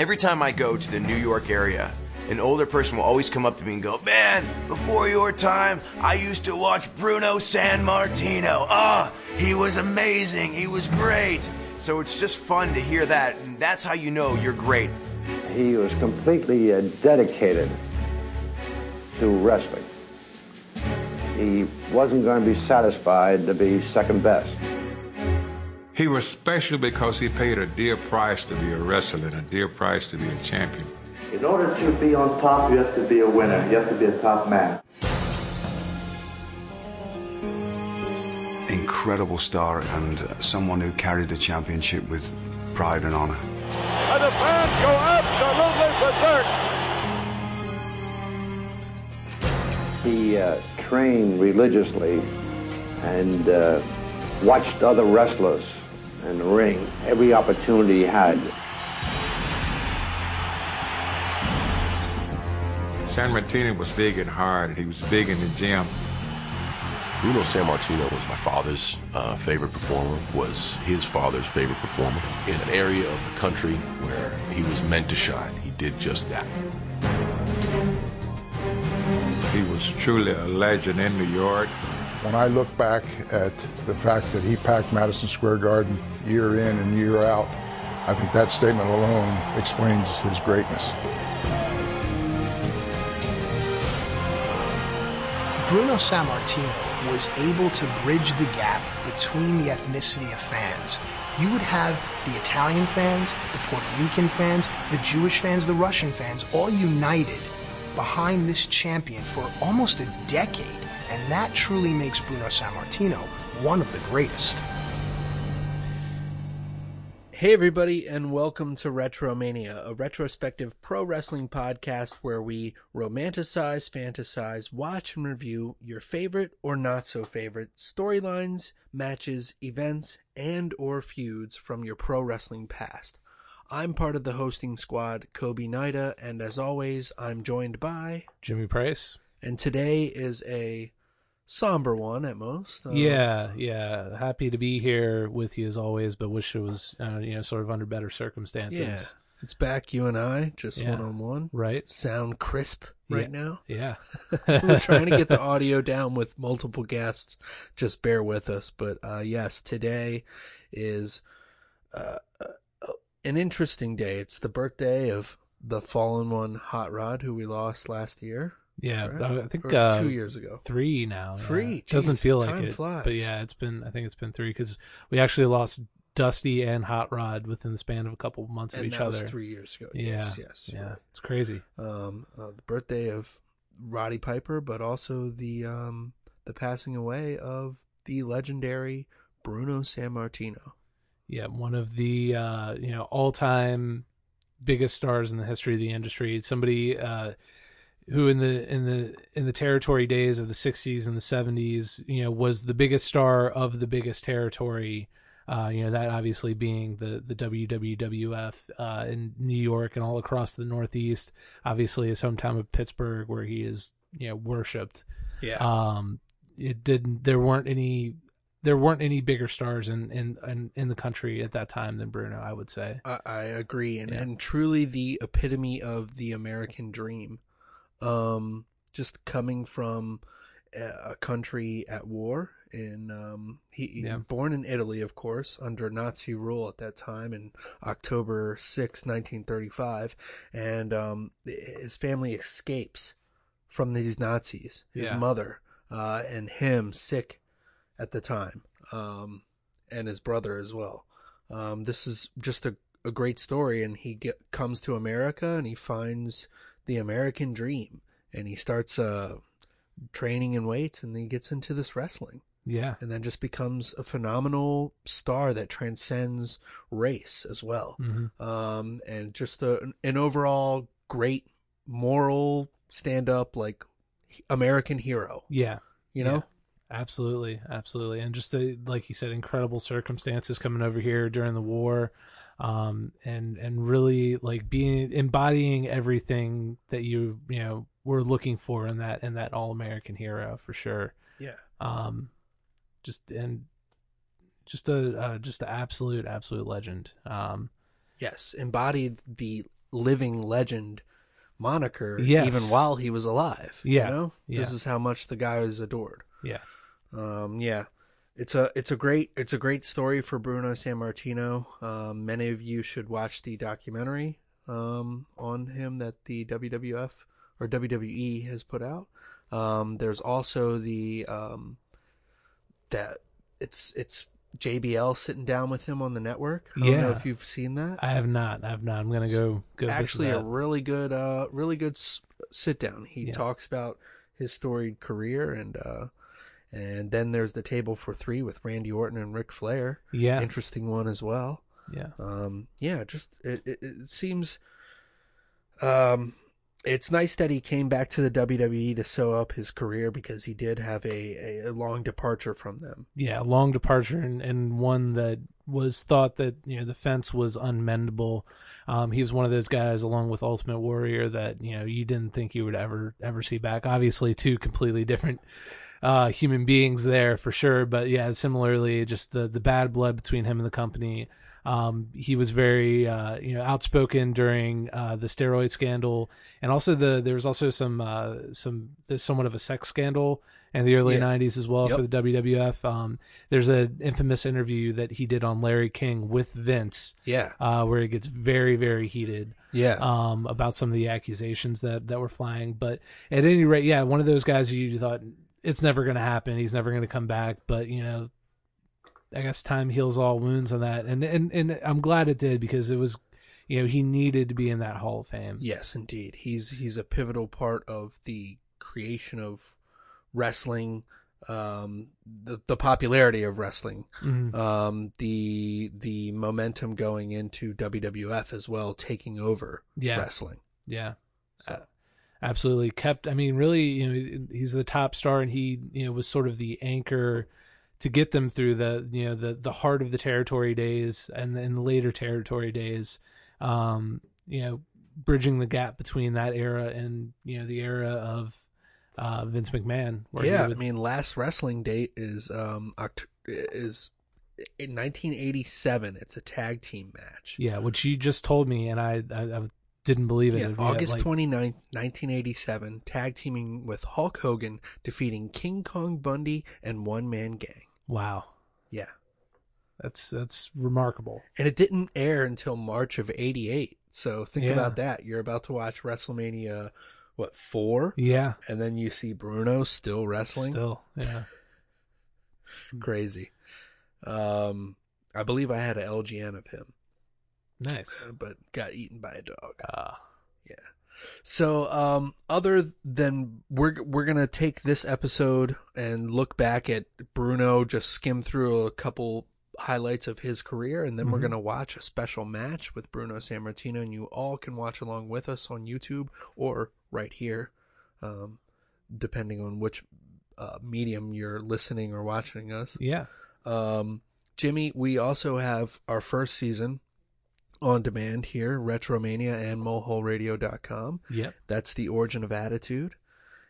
Every time I go to the New York area, an older person will always come up to me and go, Man, before your time, I used to watch Bruno Sammartino. Ah, he was amazing. He was great. So it's just fun to hear that. And that's how you know you're great. He was completely uh, dedicated to wrestling. He wasn't going to be satisfied to be second best. He was special because he paid a dear price to be a wrestler and a dear price to be a champion. In order to be on top, you have to be a winner. You have to be a top man. Incredible star and someone who carried the championship with pride and honor. And the fans go absolutely berserk. He uh, trained religiously and uh, watched other wrestlers in the ring every opportunity he had. Sammartino was big and hard. He was big in the gym. Bruno Sammartino was my father's uh, favorite performer, was his father's favorite performer in an area of the country where he was meant to shine. He did just that. He was truly a legend in New York. When I look back at the fact that he packed Madison Square Garden year in and year out, I think that statement alone explains his greatness. Bruno Sammartino was able to bridge the gap between the ethnicity of fans. You would have the Italian fans, the Puerto Rican fans, the Jewish fans, the Russian fans, all united behind this champion for almost a decade. And that truly makes Bruno Sammartino one of the greatest. Hey, everybody, and welcome to Retromania, a retrospective pro wrestling podcast where we romanticize, fantasize, watch, and review your favorite or not so favorite storylines, matches, events, and or feuds from your pro wrestling past. I'm part of the hosting squad, Kobe Nida, and as always, I'm joined by Jimmy Price. And today is a somber one at most. Uh, yeah, yeah. Happy to be here with you as always, but wish it was uh, you know sort of under better circumstances. Yeah. It's back, you and I, just one on one. Right. Sound crisp right yeah. now. Yeah. We're trying to get the audio down with multiple guests. Just bear with us. But uh, yes, today is uh, an interesting day. It's the birthday of the fallen one, Hot Rod, who we lost last year. Yeah, right? I think Or uh, two years ago. three now. Three? Yeah. doesn't feel like time it, flies. but yeah, it's been. I think it's been three because we actually lost Dusty and Hot Rod within the span of a couple months of each that other. was three years ago. Yeah, Yes, yes. yeah, right. it's crazy. Um, uh, the birthday of Roddy Piper, but also the um, the passing away of the legendary Bruno Sammartino. Yeah, one of the uh, you know all time biggest stars in the history of the industry. Somebody uh, who in the in the in the territory days of the 60s and the 70s, you know, was the biggest star of the biggest territory. Uh, you know that obviously being the the WWF uh, in New York and all across the Northeast. Obviously, his hometown of Pittsburgh, where he is you know worshipped. Yeah. Um, it didn't. There weren't any. There weren't any bigger stars in in in, in the country at that time than Bruno. I would say. I, I agree, and, Yeah. and truly the epitome of the American dream. Um, just coming from a country at war, in um, he, he- Yeah. born in Italy, of course, under Nazi rule at that time in October 6, 1935, and um, his family escapes from these Nazis. His Yeah. mother uh, and him sick at the time, um, and his brother as well. Um, this is just a, a great story, and he get, comes to America and he finds the American dream, and he starts uh, training in weights, and then he gets into this wrestling, Yeah. and then just becomes a phenomenal star that transcends race as well, Mhm. um, and just a, an overall great moral stand up like American hero. Yeah. You know? Yeah. Absolutely, absolutely, and just the, like you said, incredible circumstances coming over here during the war, um, and and really like being embodying everything that you you know were looking for in that in that all American hero for sure. Yeah. Um, just and just a uh, just an absolute absolute legend. Um, Yes, embodied the living legend moniker Yes. even while he was alive. Yeah. You know? Yeah. This is how much the guy was adored. Yeah. Um, yeah. It's a it's a great it's a great story for Bruno Sammartino. Um, many of you should watch the documentary um, on him that the WWF or WWE has put out. Um, there's also the um, that it's it's JBL sitting down with him on the network. I don't know Yeah. if you've seen that. I have not. I have not. I'm gonna go go. visit Actually, a really good uh, really good s- sit down. He Yeah. talks about his storied career and uh, and then there's the table for three with Randy Orton and Ric Flair. Yeah. interesting one as well. Yeah. Um, yeah, just it, it, it seems. Um, it's nice that he came back to the WWE to sew up his career because he did have a, a, a long departure from them. yeah, long departure and, and one that was thought that you know the fence was unmendable. Um, he was one of those guys, along with Ultimate Warrior, that you know you didn't think you would ever ever see back. Obviously, two completely different uh, human beings there for sure. But yeah, similarly, just the the bad blood between him and the company. Um, he was very uh, you know outspoken during uh, the steroid scandal, and also the there was also some uh, some there's somewhat of a sex scandal in the early Yeah. '90s as well Yep. for the WWF. Um, there's an infamous interview that he did on Larry King with Vince, Yeah. uh, where it gets very very heated Yeah. um, about some of the accusations that that were flying. But at any rate, yeah, one of those guys you thought it's never going to happen. He's never going to come back. But you know, I guess time heals all wounds on that, and and and I'm glad it did because it was, you know, he needed to be in that Hall of Fame. Yes, indeed. He's he's a pivotal part of the creation of wrestling, um, the the popularity of wrestling, Mhm. um, the the momentum going into WWF as well, taking over Yeah. wrestling. Yeah. A- Absolutely kept. I mean, really, you know, he's the top star, and he, you know, was sort of the anchor to get them through the, you know, the the heart of the territory days and then the later territory days. Um, you know, bridging the gap between that era and you know the era of uh, Vince McMahon. Yeah, I mean, last wrestling date is um Oct- is in 1987. It's a tag team match. yeah, which you just told me, and I, I, I didn't believe it. Yeah, August like- 29th, 1987, tag teaming with Hulk Hogan, defeating King Kong Bundy and One Man Gang. Wow, Yeah. that's that's remarkable. And it didn't air until March of 88. So think Yeah. about that. You're about to watch WrestleMania, what, four? Yeah, And then you see Bruno still wrestling. still, yeah. Crazy. Um, I believe I had an LJN of him, Nice. uh, but got eaten by a dog. Ah. Yeah. So, um, other than we're we're gonna take this episode and look back at Bruno, just skim through a couple highlights of his career, and then we're Mhm. gonna watch a special match with Bruno Sammartino, and you all can watch along with us on YouTube or right here, um, depending on which uh, medium you're listening or watching us. Yeah. Um, Jimmy, we also have our first season on demand here, Retromania and MoleHoleRadio.com. Yep. That's the origin of attitude.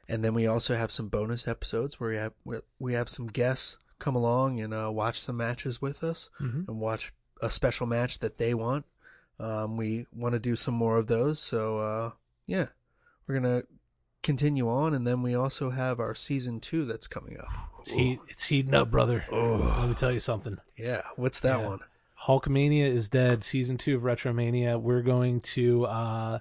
And then we also have some bonus episodes where we have we- we have some guests come along and uh, watch some matches with us Mhm. and watch a special match that they want. Um, we want to do some more of those, so uh, yeah, we're gonna continue on, and then we also have our season two that's coming up. It's heat. It's heating up, brother. Let me tell you something. Yeah, what's that Yeah. one? Hulkmania is dead. Season two of Retromania. We're going to uh,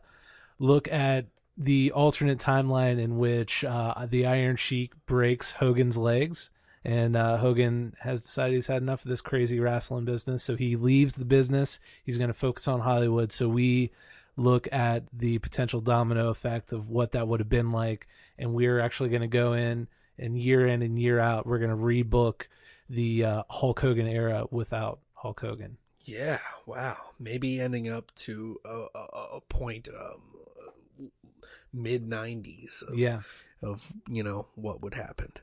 look at the alternate timeline in which uh, the Iron Sheik breaks Hogan's legs, and uh, Hogan has decided he's had enough of this crazy wrestling business, so he leaves the business. He's going to focus on Hollywood. So we look at the potential domino effect of what that would have been like, and we're actually going to go in and year in and year out, we're going to rebook the uh, Hulk Hogan era without Hulk Hogan. Yeah, wow. Maybe ending up to a, a, a point um, mid nineties. Yeah. Of you know what would happen.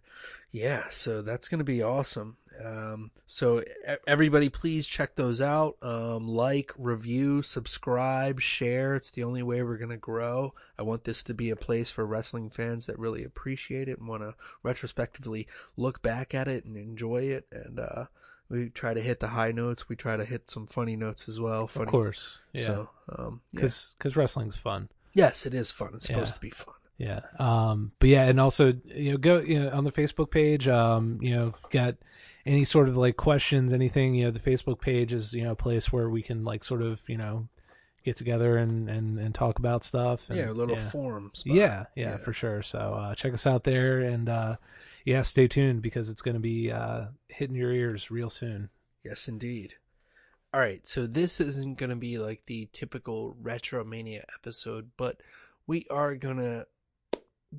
Yeah, so that's gonna be awesome. Um, so everybody, please check those out. Um, like, review, subscribe, share. It's the only way we're gonna grow. I want this to be a place for wrestling fans that really appreciate it and want to retrospectively look back at it and enjoy it and uh, we try to hit the high notes. We try to hit some funny notes as well. Funny. Of course, yeah. So, um, yeah. Because wrestling's fun. yes, it is fun. It's supposed Yeah. to be fun. Yeah. Um, but yeah, and also, you know, go, you know, on the Facebook page, um, you know, got any sort of like questions, anything, you know, the Facebook page is, you know, a place where we can like sort of, you know, get together and, and, and talk about stuff. And, yeah, a little yeah. forum. spot. Yeah, yeah, for sure. So, uh, check us out there and, uh, yeah, stay tuned because it's going to be, uh, hitting your ears real soon. Yes, indeed. All right, so this isn't going to be like the typical Retromania episode, but we are going to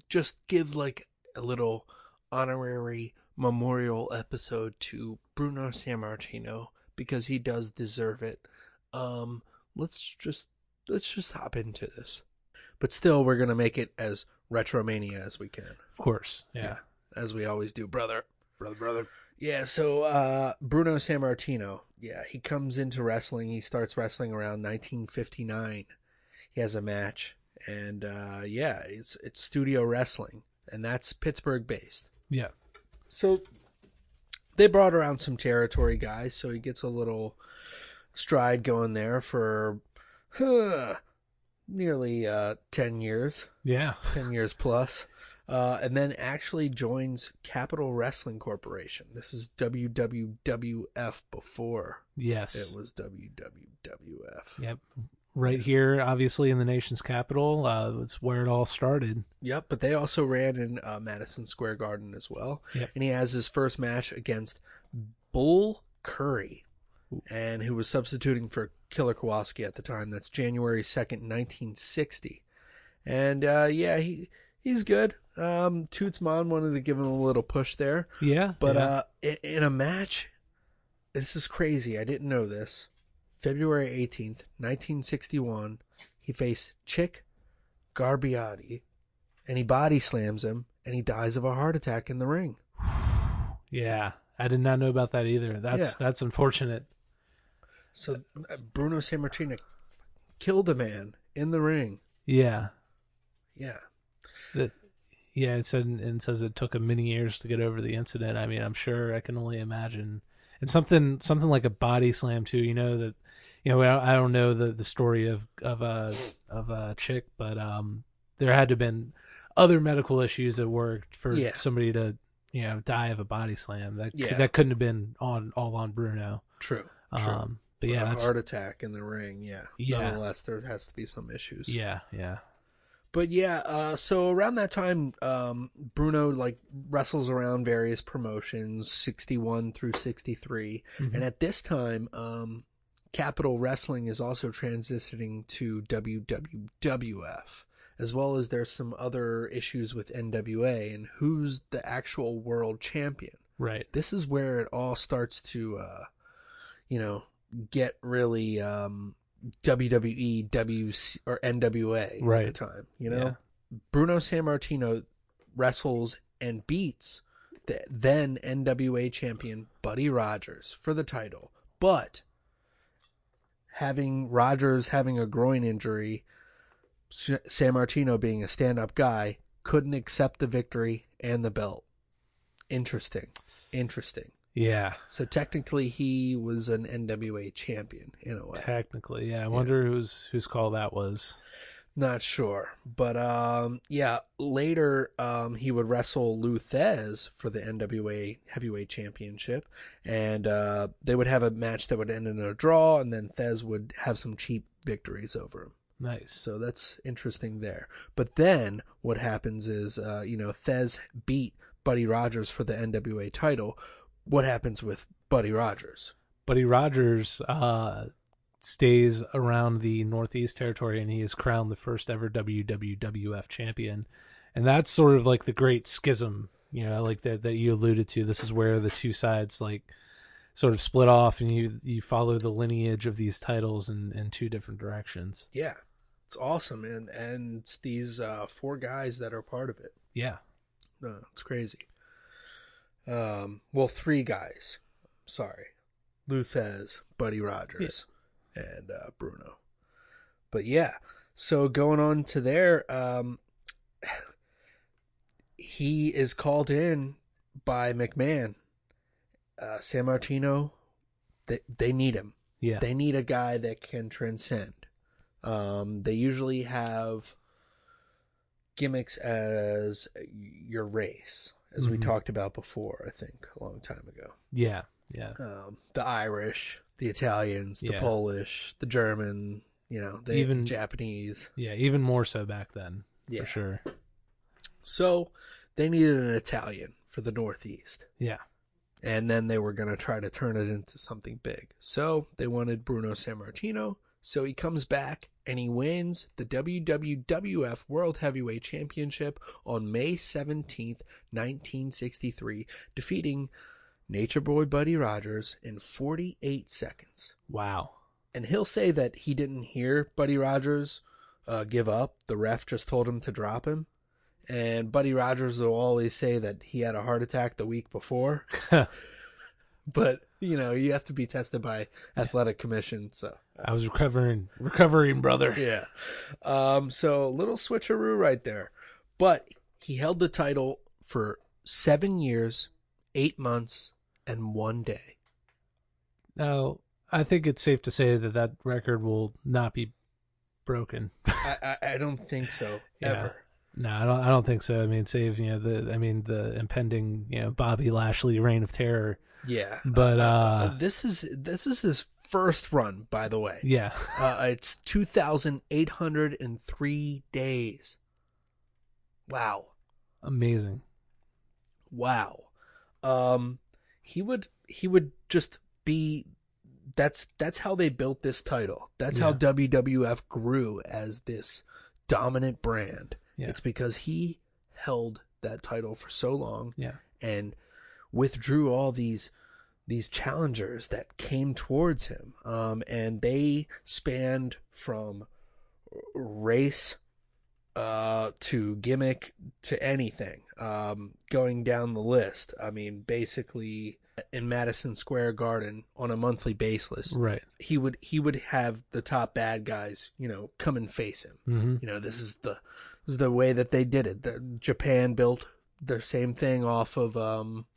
just give like a little honorary memorial episode to Bruno Sammartino because he does deserve it. Um, let's just let's just hop into this. But still, we're going to make it as Retromania as we can. Of course. Yeah. As we always do, brother. Brother, brother. Yeah, so uh, Bruno Sammartino, yeah, he comes into wrestling. He starts wrestling around 1959. He has a match, and uh, yeah, it's it's studio wrestling, and that's Pittsburgh based. Yeah. So they brought around some territory guys, so he gets a little stride going there for huh, nearly uh, 10 years. Yeah. 10 years plus. Uh, and then actually joins Capital Wrestling Corporation. This is WWWF before Yes. it was WWWF. Yep. Right here, obviously in the nation's capital. Uh, it's where it all started. Yep, but they also ran in uh, Madison Square Garden as well. Yep. And he has his first match against Bull Curry, and who was substituting for Killer Kowalski at the time. That's January 2nd, 1960. And uh, yeah, he he's good. Um, Toots Mondt wanted to give him a little push there. Yeah. But yeah. uh, in, in a match, this is crazy. I didn't know this. February 18th, 1961, he faced Chick Garibaldi, and he body slams him, and he dies of a heart attack in the ring. yeah. I did not know about that either. That's Yeah. that's unfortunate. So uh, Bruno Sammartino killed a man in the ring. Yeah. Yeah. That yeah, it said and says it took him many years to get over the incident. I mean, I'm sure I can only imagine. And something something like a body slam too, you know that you know, I don't know the the story of of a of a chick, but um there had to have been other medical issues that worked for Yeah. somebody to, you know, die of a body slam. That Yeah. that couldn't have been on all on Bruno. True. True. Um but yeah, that's heart attack in the ring. Yeah. Yeah. Nonetheless, there has to be some issues. yeah, yeah. But yeah, uh, so around that time, um, Bruno like wrestles around various promotions, sixty one through sixty Mhm. and at this time, um, Capital Wrestling is also transitioning to WWWF, as well as there's some other issues with NWA and who's the actual world champion. Right. This is where it all starts to, uh, you know, get really um, WWE, WC, or NWA Right. at the time. You know, Yeah. Bruno Sammartino wrestles and beats the then NWA champion Buddy Rogers for the title, but having Rogers having a groin injury, Sammartino being a stand-up guy couldn't accept the victory and the belt. Interesting, interesting. Yeah. So technically, he was an NWA champion in a way. Technically, yeah. I wonder whose whose call that was. Not sure, but um, yeah. Later, um, he would wrestle Lou Thesz for the NWA Heavyweight Championship, and uh, they would have a match that would end in a draw, and then Thesz would have some cheap victories over him. Nice. So that's interesting there. But then what happens is, uh, you know, Thesz beat Buddy Rogers for the NWA title. What happens with Buddy Rogers? Buddy Rogers uh, stays around the Northeast Territory, and he is crowned the first ever WWWF champion. And that's sort of like the great schism, you know, like that that you alluded to. This is where the two sides like sort of split off, and you you follow the lineage of these titles in in two different directions. Yeah, it's awesome, and and it's these uh, four guys that are part of it. Yeah. No, it's crazy. Um, well, three guys. Sorry, Lou Thesz, Buddy Rogers, and uh, Bruno. But yeah, so going on to there, um, he is called in by McMahon. Uh, Sammartino they they need him. Yeah. They need a guy that can transcend. Um, they usually have gimmicks as your race, as we Mhm. talked about before. I think a long time ago. Yeah. Yeah. Um, the Irish, the Italians, the Yeah. Polish, the German. You know, the Even- Japanese. Yeah. Even more so back then. Yeah. For sure. So they needed an Italian for the Northeast. Yeah. and then they were going to try to turn it into something big. So they wanted Bruno Sammartino. So he comes back and he wins the WWWF World Heavyweight Championship on May 17th, 1963, defeating Nature Boy Buddy Rogers in 48 seconds. Wow. And he'll say that he didn't hear Buddy Rogers uh, give up. The ref just told him to drop him. And Buddy Rogers will always say that he had a heart attack the week before. but, you know, you have to be tested by athletic commission, so I was recovering, recovering, brother. yeah. Um, so little switcheroo right there. But he held the title for seven years, eight months, and one day. Now, I think it's safe to say that that record will not be broken. I, I, I don't think so, Yeah. ever. No, I don't. I don't think so. I mean, save you know the. I mean the impending you know Bobby Lashley reign of terror. Yeah. But uh, this is this is his first run, by the way. yeah, Uh, it's 2,803 days. Wow. amazing. Wow. Um, he would, he would just be, that's, that's how they built this title. That's how WWF grew as this dominant brand. Yeah. It's because he held that title for so long Yeah, and withdrew all these these challengers that came towards him. Um, and they spanned from race uh, to gimmick to anything um, going down the list. I mean basically in madison square garden on a monthly basis right. he would he would have the top bad guys you know come and face him. Hmm you know this is the this is the way that they did it. The, japan built the same thing off of um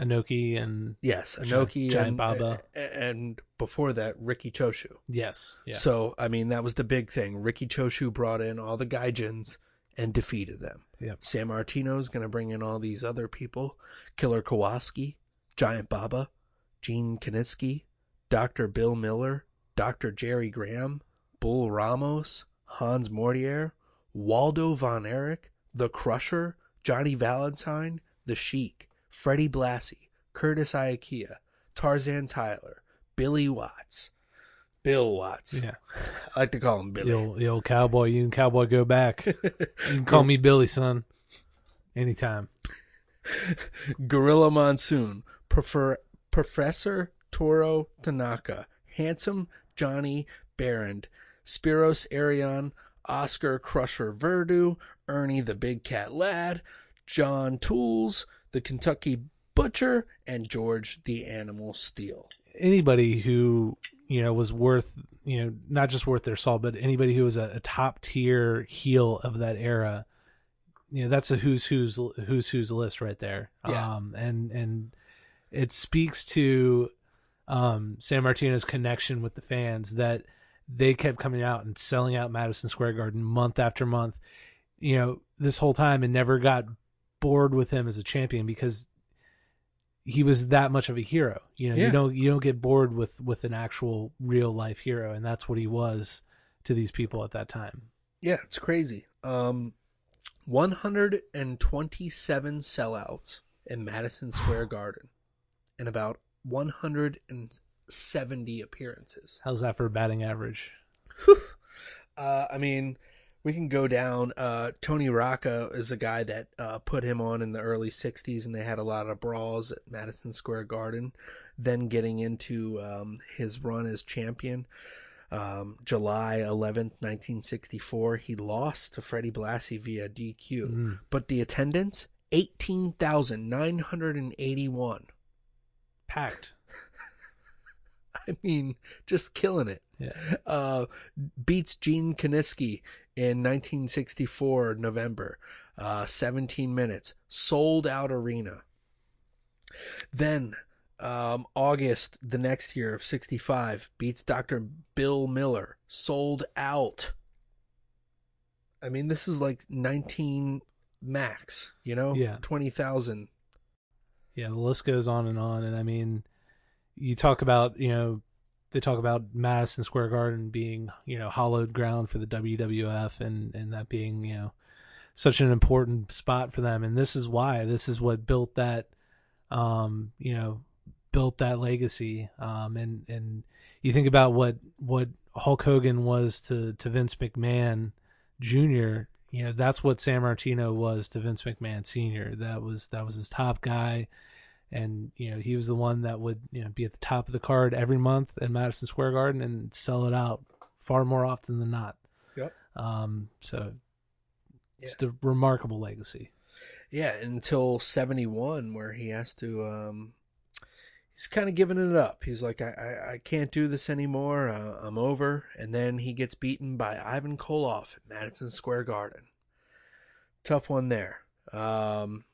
Inoki and yes Inoki Giant and, Baba. and before that Riki Choshu yes, yeah, so I mean that was the big thing Riki Choshu brought in all the gaijins and defeated them Yep. Sammartino's going to bring in all these other people Killer Kowalski Giant Baba Gene Kiniski Dr. Bill Miller Dr. Jerry Graham Bull Ramos Hans Mortier Waldo Von Erich The Crusher Johnny Valentine The Sheik Freddie Blassie Curtis Iaukea Tarzan Tyler Billy Watts Bill Watts yeah. I like to call him The Billy old, the old cowboy. You and cowboy go back. you can call me Billy, son. Anytime. Gorilla Monsoon, prefer, Professor Toru Tanaka, Handsome Johnny Barend, Spiros Arion, Oscar Crusher Verdu, Ernie the Big Cat Ladd, John Tolos, the Kentucky Butcher, and George the Animal Steele. Anybody who you know was worth you know not just worth their salt, but anybody who was a, a top tier heel of that era. You know that's a who's who's who's who's list right there. Yeah. Um, and and it speaks to um, Sammartino's connection with the fans that they kept coming out and selling out Madison Square Garden month after month. You know this whole time and never got bored with him as a champion because he was that much of a hero. You know, Yeah. you don't you don't get bored with with an actual real life hero, and that's what he was to these people at that time. Yeah, it's crazy. Um, 127 sellouts in Madison Square Garden and about 170 appearances. How's that for batting average? Uh, I mean, we can go down. Uh, Tony Rocca is a guy that uh, put him on in the early 60s, and they had a lot of brawls at Madison Square Garden. Then getting into um, his run as champion. Um, July 11th, 1964, he lost to Freddie Blassie via DQ. Mm. But the attendance, 18,981. Packed. I mean, just killing it. Yeah. Uh, beats Gene Kiniski in 1964 November, uh, 17 minutes, sold out arena. Then Um, August the next year of 65 beats Dr. Bill Miller, sold out. I mean, this is like 19 max, you know? Yeah. 20,000. Yeah, the list goes on and on. And I mean, you talk about, you know, they talk about Madison Square Garden being, you know, hollowed ground for the WWF and, and that being, you know, such an important spot for them. And this is why. This is what built that, um, you know, built that legacy. Um, and, and you think about what, what Hulk Hogan was to, to Vince McMahon Jr., you know, that's what Sammartino was to Vince McMahon Sr. That was, that was his top guy and you know he was the one that would you know be at the top of the card every month at Madison Square Garden and sell it out far more often than not. Yep. Um. So it's a remarkable legacy. Yeah, until 71 where he has to um he's kind of giving it up. He's like I I, I can't do this anymore. Uh, I'm over and then he gets beaten by Ivan Koloff at Madison Square Garden. Tough one there. Um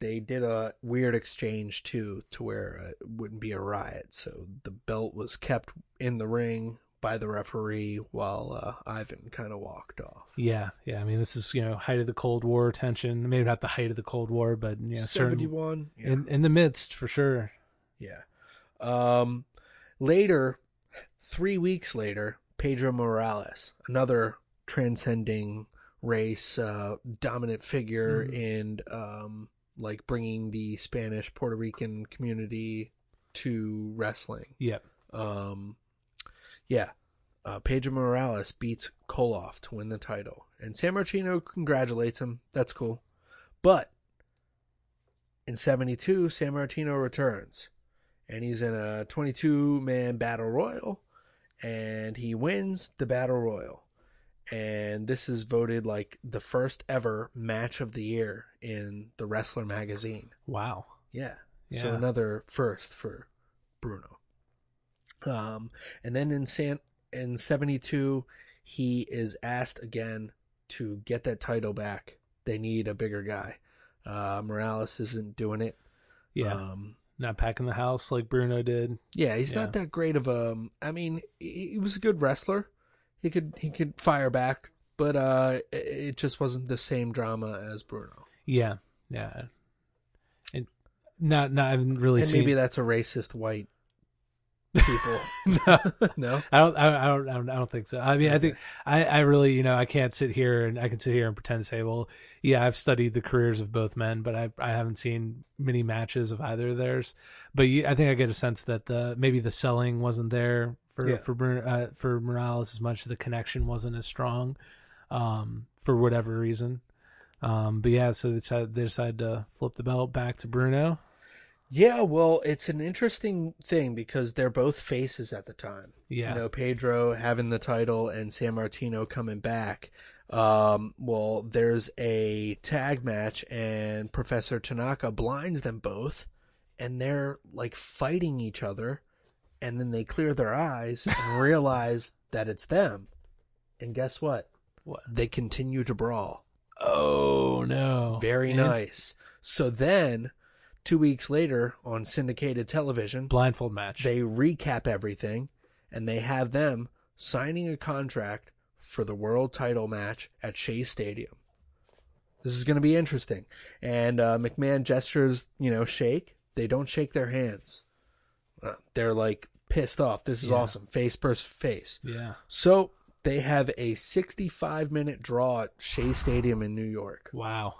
they did a weird exchange too to where it wouldn't be a riot. So the belt was kept in the ring by the referee while uh, Ivan kind of walked off. Yeah, yeah. I mean, this is you know height of the Cold War tension. Maybe not the height of the Cold War, but you know, seventy one yeah. in in the midst for sure. Yeah. Um, later, three weeks later, Pedro Morales, another transcending race uh, dominant figure Mhm. in um, like bringing the Spanish Puerto Rican community to wrestling. Yep. Um, yeah. Uh, Pedro Morales beats Koloff to win the title, and Sammartino congratulates him. That's cool, but in '72, Sammartino returns, and he's in a 22 man battle royal, and he wins the battle royal and this is voted like the first ever match of the year in the Wrestler magazine. Wow. Yeah. yeah. So another first for Bruno. Um, and then in San in '72, he is asked again to get that title back. They need a bigger guy. Uh, Morales isn't doing it. Yeah. Um, Not packing the house like Bruno did. yeah, he's not that great of a. I mean, he he was a good wrestler. He could he could fire back, but uh, it- it just wasn't the same drama as Bruno. Yeah. Yeah. And not not I haven't really and seen. maybe that's a racist white people. no, no, I don't, I don't, I don't, I don't think so. I mean, I think I, I really, you know, I can't sit here and I can sit here and pretend to say, well, yeah, I've studied the careers of both men, but I, I haven't seen many matches of either of theirs. But you, I think I get a sense that the maybe the selling wasn't there for Yeah. for uh, for Morales as much. The connection wasn't as strong, um, for whatever reason. Um, but yeah, so they decided, they decided to flip the belt back to Bruno. Yeah, well, it's an interesting thing because they're both faces at the time. Yeah. You know, Pedro having the title and Sammartino coming back. Um, well, there's a tag match and Professor Tanaka blinds them both and they're like fighting each other and then they clear their eyes and realize that it's them. And guess what? What? They continue to brawl. Oh no! Very And- nice. So then, two weeks later on syndicated television, Blindfold match. they recap everything and they have them signing a contract for the world title match at Shea Stadium. This is going to be interesting. And uh, McMahon gestures, you know, shake. They don't shake their hands. Uh, they're like pissed off. This is Yeah. awesome. Face versus face. Yeah. So they have a 65 minute draw at Shea Stadium in New York. Wow.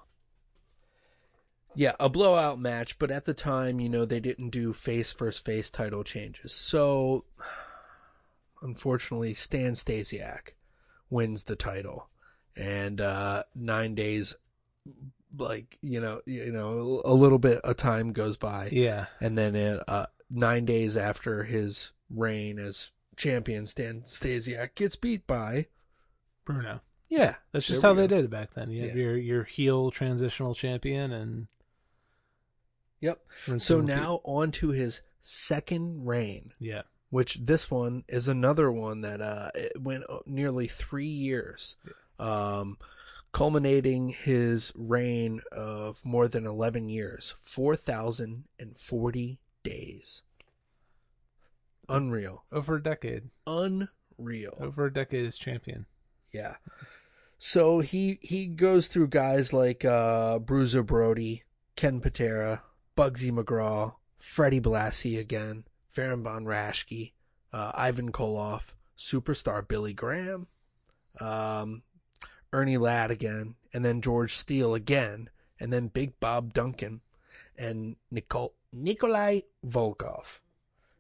Yeah, a blowout match, but at the time, you know, they didn't do face first face title changes. So, unfortunately, Stan Stasiak wins the title, and uh, nine days, like you know, you know, a little bit of time goes by. Yeah. and then it, uh, nine days after his reign as champion, Stan Stasiak gets beat by Bruno. yeah. That's just how we they go. did it back then. You have Yeah. your your heel transitional champion and Yep. rinse So now on to his second reign. Yeah. Which this one is another one that uh it went nearly three years, um, culminating his reign of more than eleven years, four thousand and forty days. Unreal. Over a decade. Unreal. Over a decade as champion. Yeah. So he he goes through guys like uh, Bruiser Brody, Ken Patera, Bugsy McGraw, Freddie Blassie again, Baron Von Raschke, uh, Ivan Koloff, superstar Billy Graham, um, Ernie Ladd again, and then George Steele again, and then Big Bob Duncan, and Nikolai Volkov.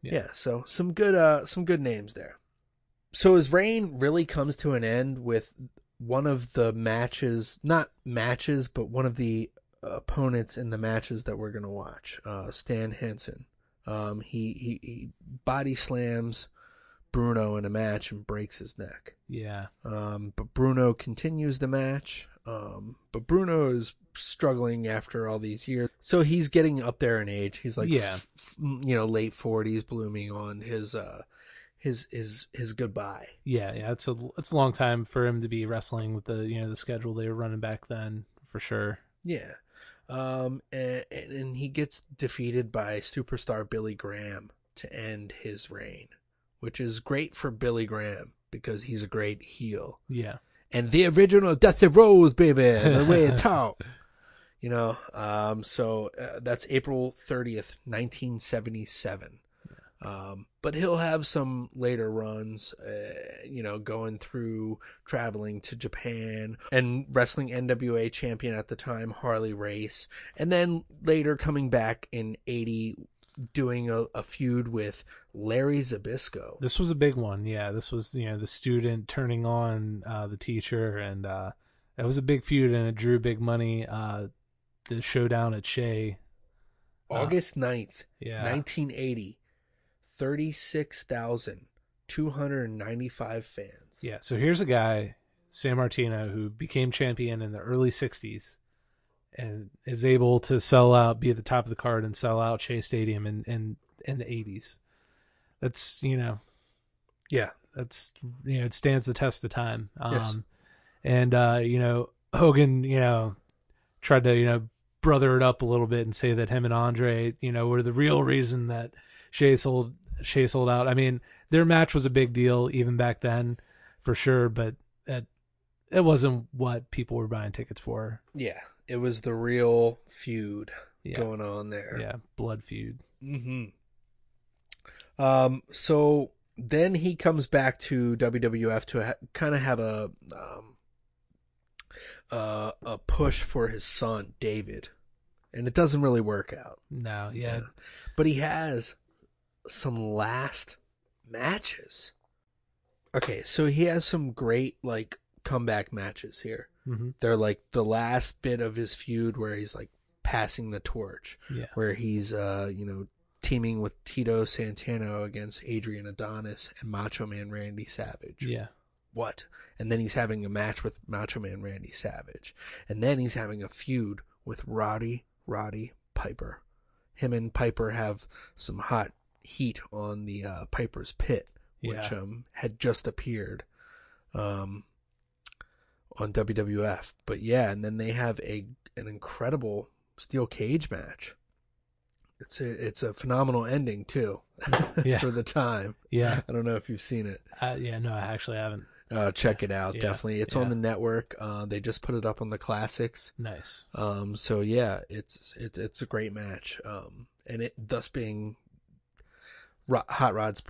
Yeah. yeah, so some good uh some good names there. So his reign really comes to an end with one of the matches, not matches, but one of the opponents in the matches that we're gonna watch. Uh, Stan Hansen, Um, he, he he body slams Bruno in a match and breaks his neck. Yeah. Um, but Bruno continues the match. Um, but Bruno is struggling after all these years, so he's getting up there in age. He's like, Yeah. f- you know, late forties, blooming on his uh, his his his goodbye. Yeah, yeah, it's a it's a long time for him to be wrestling with the you know the schedule they were running back then for sure. Yeah. Um, and, and he gets defeated by superstar Billy Graham to end his reign, which is great for Billy Graham because he's a great heel. Yeah. And the original Dusty Rhodes, baby, the way it talk. You know, um, so uh, that's April 30th, 1977. Um, but he'll have some later runs, uh, you know, going through traveling to Japan and wrestling NWA champion at the time, Harley Race. And then later coming back in 80, doing a, a feud with Larry Zbyszko. This was a big one. Yeah, this was you know the student turning on uh, the teacher, and uh, that was a big feud, and it drew big money. Uh, the showdown at Shea, uh, August 9th, yeah. 1980. 36,295 fans. Yeah, so here's a guy, Sammartino, who became champion in the early '60s, and is able to sell out, be at the top of the card, and sell out Shea Stadium in in, in the '80s. That's you know, Yeah. that's you know, it stands the test of time. Um, Yes. and uh, you know, Hogan, you know, tried to you know brother it up a little bit and say that him and Andre, you know, were the real reason that Shea sold Shea sold out. I mean, their match was a big deal even back then, for sure, but it it wasn't what people were buying tickets for. Yeah. It was the real feud Yeah. going on there. Yeah, blood feud. hmm Um, so then he comes back to WWF to ha- kind of have a um, uh, a push for his son David, and it doesn't really work out. No, yeah, but he has some last matches. Okay, so he has some great like comeback matches here. Mhm. They're like the last bit of his feud where he's like passing the torch. Yeah. Where he's uh, you know, teaming with Tito Santana against Adrian Adonis and Macho Man Randy Savage. Yeah. What? And then he's having a match with Macho Man Randy Savage. And then he's having a feud with Roddy Roddy Piper. Him and Piper have some hot heat on the uh, Piper's Pit, which Yeah. um had just appeared um on WWF. But yeah, and then they have a an incredible steel cage match. It's a it's a phenomenal ending too, Yeah. for the time. Yeah. I don't know if you've seen it. Uh, yeah, no, I actually haven't. Uh, check it out. Yeah, Definitely, it's on the network. Uh, they just put it up on the classics. Nice. Um, so yeah, it's it, it's a great match. Um, and it thus being Hot Rod's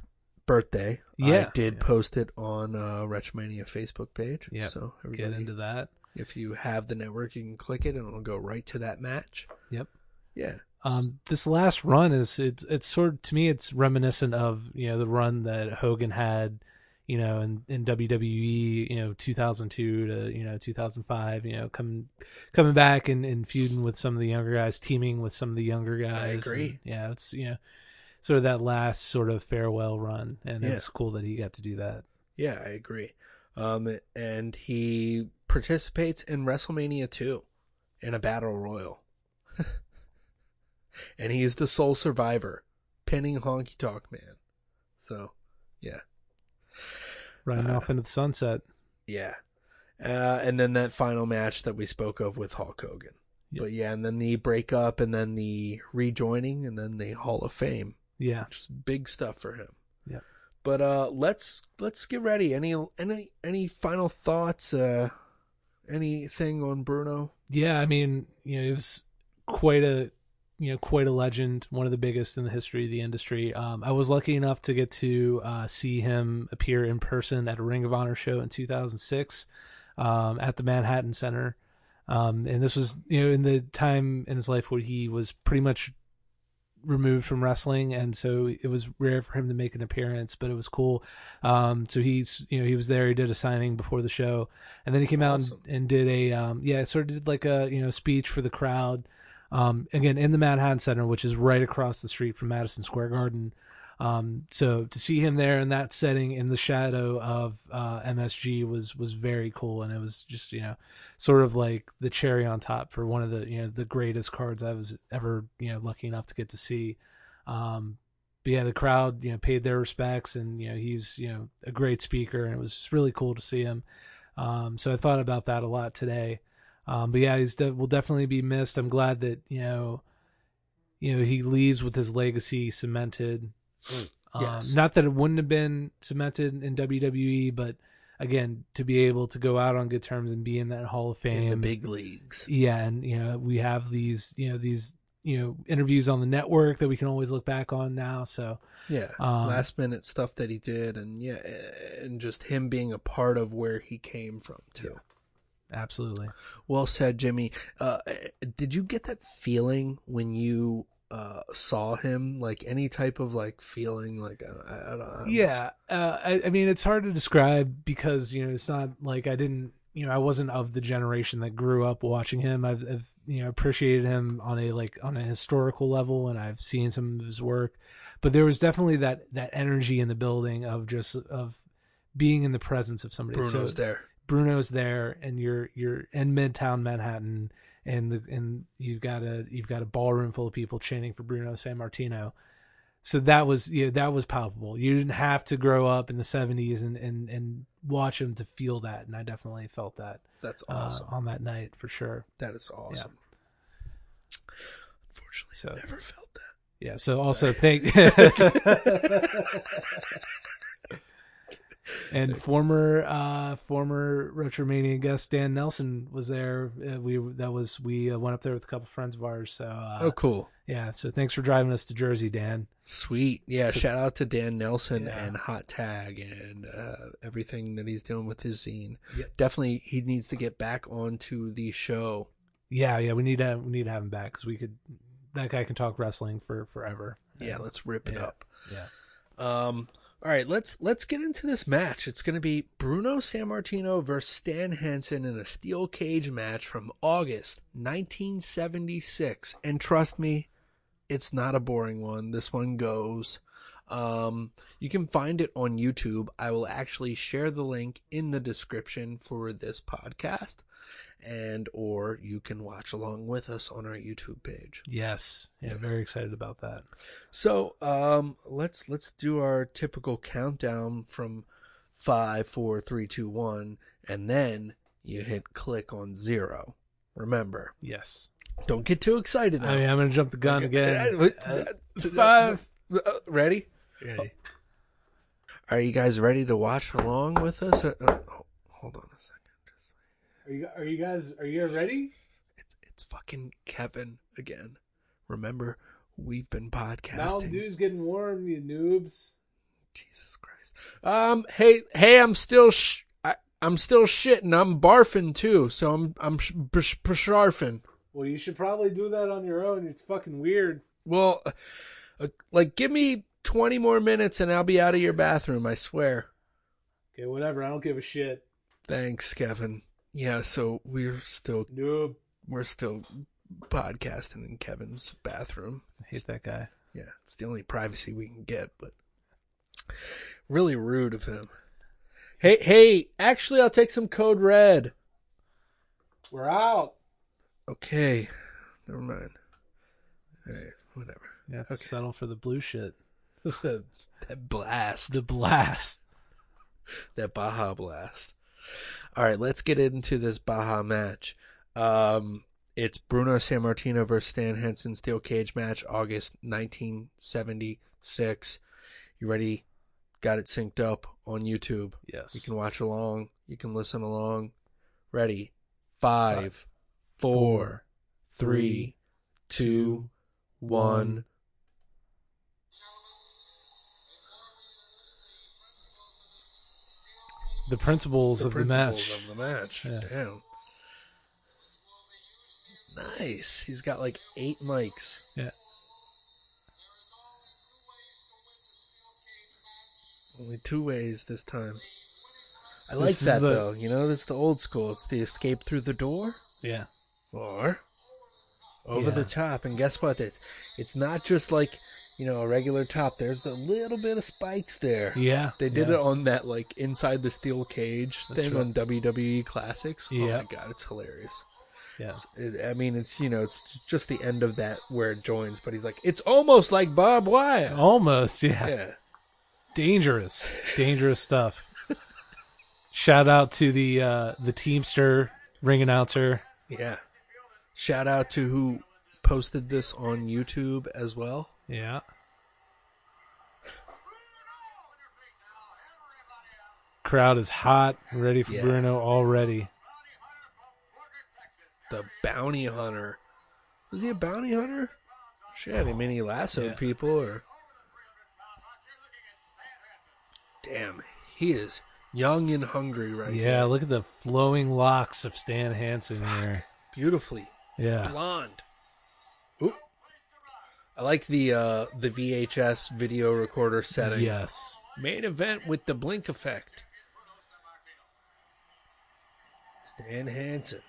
birthday. Yeah. I did post it on uh, Retromania Facebook page. Yeah, so get into that. If you have the network, you can click it and it'll go right to that match. Yep. Yeah. Um, this last run is it's it's sort of, to me it's reminiscent of you know the run that Hogan had, you know in, in WWE you know 2002 to you know 2005 you know coming coming back and, and feuding with some of the younger guys, teaming with some of the younger guys. I agree. And, yeah, it's you know sort of that last sort of farewell run, and Yeah. it's cool that he got to do that. Yeah, I agree. Um, and he participates in WrestleMania 2 in a battle royal. and he is the sole survivor, pinning Honky Tonk Man. So, yeah. Riding Uh, off into the sunset. Yeah. Uh, and then that final match that we spoke of with Hulk Hogan. But yeah, and then the breakup, and then the rejoining, and then the Hall of Fame. Yeah. Just big stuff for him. Yeah. But uh, let's let's get ready. Any any any final thoughts? Uh, anything on Bruno? Yeah, I mean, you know, it was quite a you know quite a legend, one of the biggest in the history of the industry. Um, I was lucky enough to get to uh, see him appear in person at a Ring of Honor show in 2006 um, at the Manhattan Center, um, and this was you know in the time in his life where he was pretty much removed from wrestling and so it was rare for him to make an appearance but it was cool um so he's you know he was there he did a signing before the show and then he came Awesome. out and, and did a um yeah sort of did like a you know speech for the crowd um again in the manhattan center which is right across the street from madison square garden um so to see him there in that setting in the shadow of uh msg was was very cool and it was just you know sort of like the cherry on top for one of the you know the greatest cards I was ever you know lucky enough to get to see. Um, but yeah, the crowd you know paid their respects, and you know he's you know a great speaker, and it was just really cool to see him. Um, so I thought about that a lot today. Um, but yeah, he's de- will definitely be missed. I'm glad that you know, you know he leaves with his legacy cemented. Um, Yes. Not that it wouldn't have been cemented in WWE, but again, to be able to go out on good terms and be in that Hall of Fame, In the big leagues. yeah, and you know we have these you know these you know interviews on the network that we can always look back on now. So Yeah, Um, last minute stuff that he did, and yeah, and just him being a part of where he came from too. absolutely, Well said, Jimmy. Uh, did you get that feeling when you uh, saw him? Like any type of like feeling? Like I, I don't know. yeah. Uh, I, I mean, it's hard to describe because you know it's not like I didn't you know I wasn't of the generation that grew up watching him. I've, I've you know appreciated him on a like on a historical level, and I've seen some of his work. But there was definitely that that energy in the building of just of being in the presence of somebody. Bruno's So- there. Bruno's there, and you're you're in Midtown Manhattan, and the and you've got a you've got a ballroom full of people chanting for Bruno Sammartino. So that was yeah that was palpable. You didn't have to grow up in the '70s and and and watch him to feel that, and I definitely felt that. That's uh, awesome. on that night for sure. That is awesome. Unfortunately, So- I never felt that. Yeah. So also thank and former uh former Retromania guest Dan Nelson was there. Uh, we that was we uh, went up there with a couple friends of ours. So uh, Oh, cool. Yeah. So thanks for driving us to Jersey, Dan. Sweet. Yeah, shout out to Dan Nelson Yeah. and Hot Tag and uh, everything that he's doing with his zine. Yep. Definitely, he needs to get back onto the show. Yeah, yeah. We need to we need to have him back because we could. That guy can talk wrestling for forever. Yeah, let's rip it Yeah. up. Yeah. Um. All right, let's let's get into this match. It's going to be Bruno Sammartino versus Stan Hansen in a steel cage match from August 1976. And trust me, it's not a boring one. This one goes. Um, you can find it on YouTube. I will actually share the link in the description for this podcast, and or you can watch along with us on our YouTube page. Yes. Yeah. Very excited about that. So, um, let's let's do our typical countdown from five, four, three, two, one, and then you hit click on zero. Remember, Yes. don't get too excited. I mean, I'm gonna jump the gun again. Uh, Uh, uh, five. uh, ready? Ready. Are you guys ready to watch along with us? Uh, uh, hold on a second. Are you are you guys are you ready? It's it's fucking Kevin again. Remember, we've been podcasting. Mountain Dew's getting warm, you noobs. Jesus Christ. Um. Hey. Hey. I'm still. Sh- I, I'm still shitting. I'm barfing too. So I'm. I'm sh- sh- sharfing. Well, you should probably do that on your own. It's fucking weird. Well, uh, like, give me 20 more minutes and I'll be out of your bathroom. I swear. Okay, whatever. I don't give a shit. Thanks, Kevin. Yeah. So we're still. Noob. We're still podcasting in Kevin's bathroom. I hate that guy. Yeah, it's the only privacy we can get, but really rude of him. Hey, hey, actually, I'll take some code red. We're out. Okay, never mind. All right, whatever. Yeah, settle for the blue shit. that blast, The blast. that Baja blast. All right, let's get into this Baja match. Um, It's Bruno Sammartino versus Stan Hansen steel cage match, August 1976. You ready? Got it synced up on YouTube. Yes. You can watch along. You can listen along. Ready? Five, four, three, two, one. The principles The of principles the match. of the match. Yeah. Damn. Nice. He's got like eight mics. Yeah. Only two ways this time. I like that the- though. You know, that's the old school. It's the escape through the door Yeah. or over Yeah. the top. And guess what? It's it's not just like you know a regular top. There's a little bit of spikes there. Yeah, they did yeah. it on that like inside the steel cage That's thing right. on WWE Classics. Oh Yeah. my god, it's hilarious. Yeah. It, I mean, it's you know, it's just the end of that where it joins. But he's like, it's almost like Bob Wyatt. Almost, yeah. Yeah. Dangerous. Dangerous stuff. Shout out to the uh the Teamster ring announcer. Yeah. Shout out to who posted this on YouTube as well. Yeah. Crowd is hot, ready for Yeah. Bruno already. The bounty hunter. Was he a bounty hunter? Shit, I mean, he lassoed Yeah. people or. Damn, he is young and hungry right Yeah, now. look at the flowing locks of Stan Hansen here. Beautifully. Yeah. Blonde. Oop. I like the uh the VHS video recorder setting. Yes. Main event with the blink effect. Stan Hansen.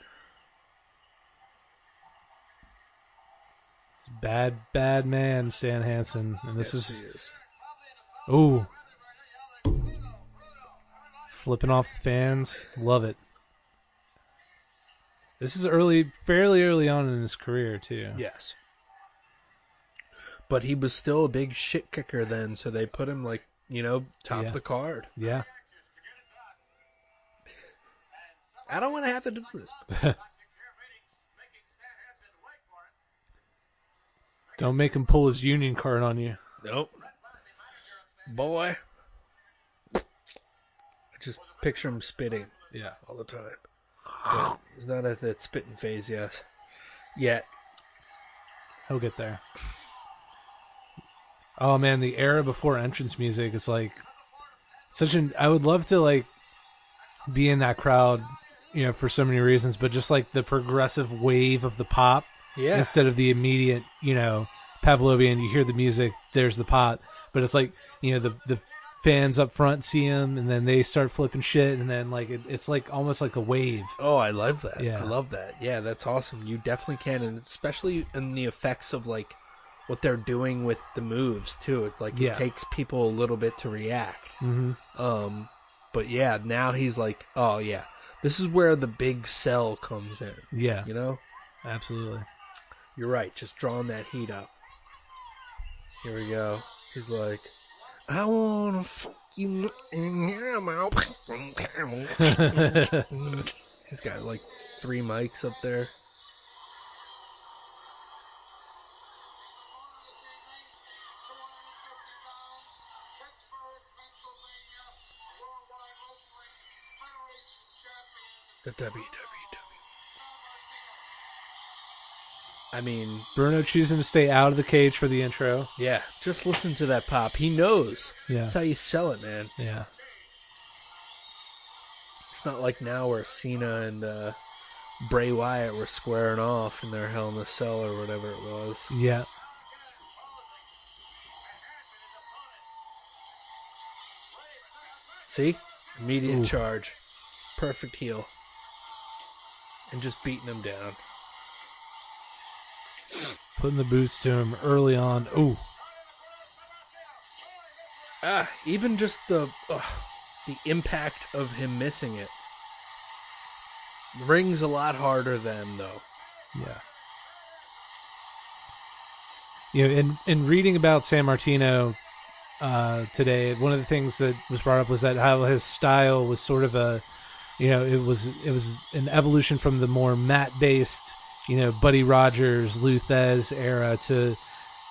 It's bad, bad man, Stan Hansen. And this Yes, is he is. Ooh. Flipping off the fans. Love it. This is early, fairly early on in his career, too. Yes. But he was still a big shit kicker then, so they put him like, you know, top Yeah. of the card. Yeah. I don't want to have to do this. Don't make him pull his union card on you. Nope. Boy. I just picture him spitting Yeah. all the time. But he's not at that spitting phase yet. Yet. He'll get there. Oh man, the era before entrance music, it's like such an I would love to like be in that crowd, you know, for so many reasons, but just like the progressive wave of the pop Yeah. instead of the immediate, you know, Pavlovian, you hear the music, there's the pot, but it's like, you know, the the fans up front see him and then they start flipping shit and then like it, it's like almost like a wave. Oh, I love that. Yeah. I love that. Yeah, that's awesome. You definitely can, and especially in the effects of like what they're doing with the moves too. It's like Yeah. it takes people a little bit to react. Mhm. Um, but yeah, now he's like, oh yeah, this is where the big sell comes in. Yeah. You know, Absolutely. you're right. Just drawing that heat up. Here we go. He's like, I wanna fuck you in your mouth. He's got like three mics up there. The WWW. I mean, Bruno choosing to stay out of the cage for the intro. yeah, just listen to that pop. He knows. Yeah. That's how you sell it, man. Yeah. It's not like now where Cena and uh, Bray Wyatt were squaring off in their Hell in the Cell or whatever it was. Yeah. See? Immediate Ooh. charge. Perfect heel. And just beating them down. Putting the boots to him early on. Ooh. Ah, even just the ugh, the impact of him missing it rings a lot harder then though. Yeah. You know, in in reading about Sammartino uh, today, one of the things that was brought up was that how his style was sort of a, you know, it was it was an evolution from the more mat based, you know Buddy Rogers, Lou Thesz era to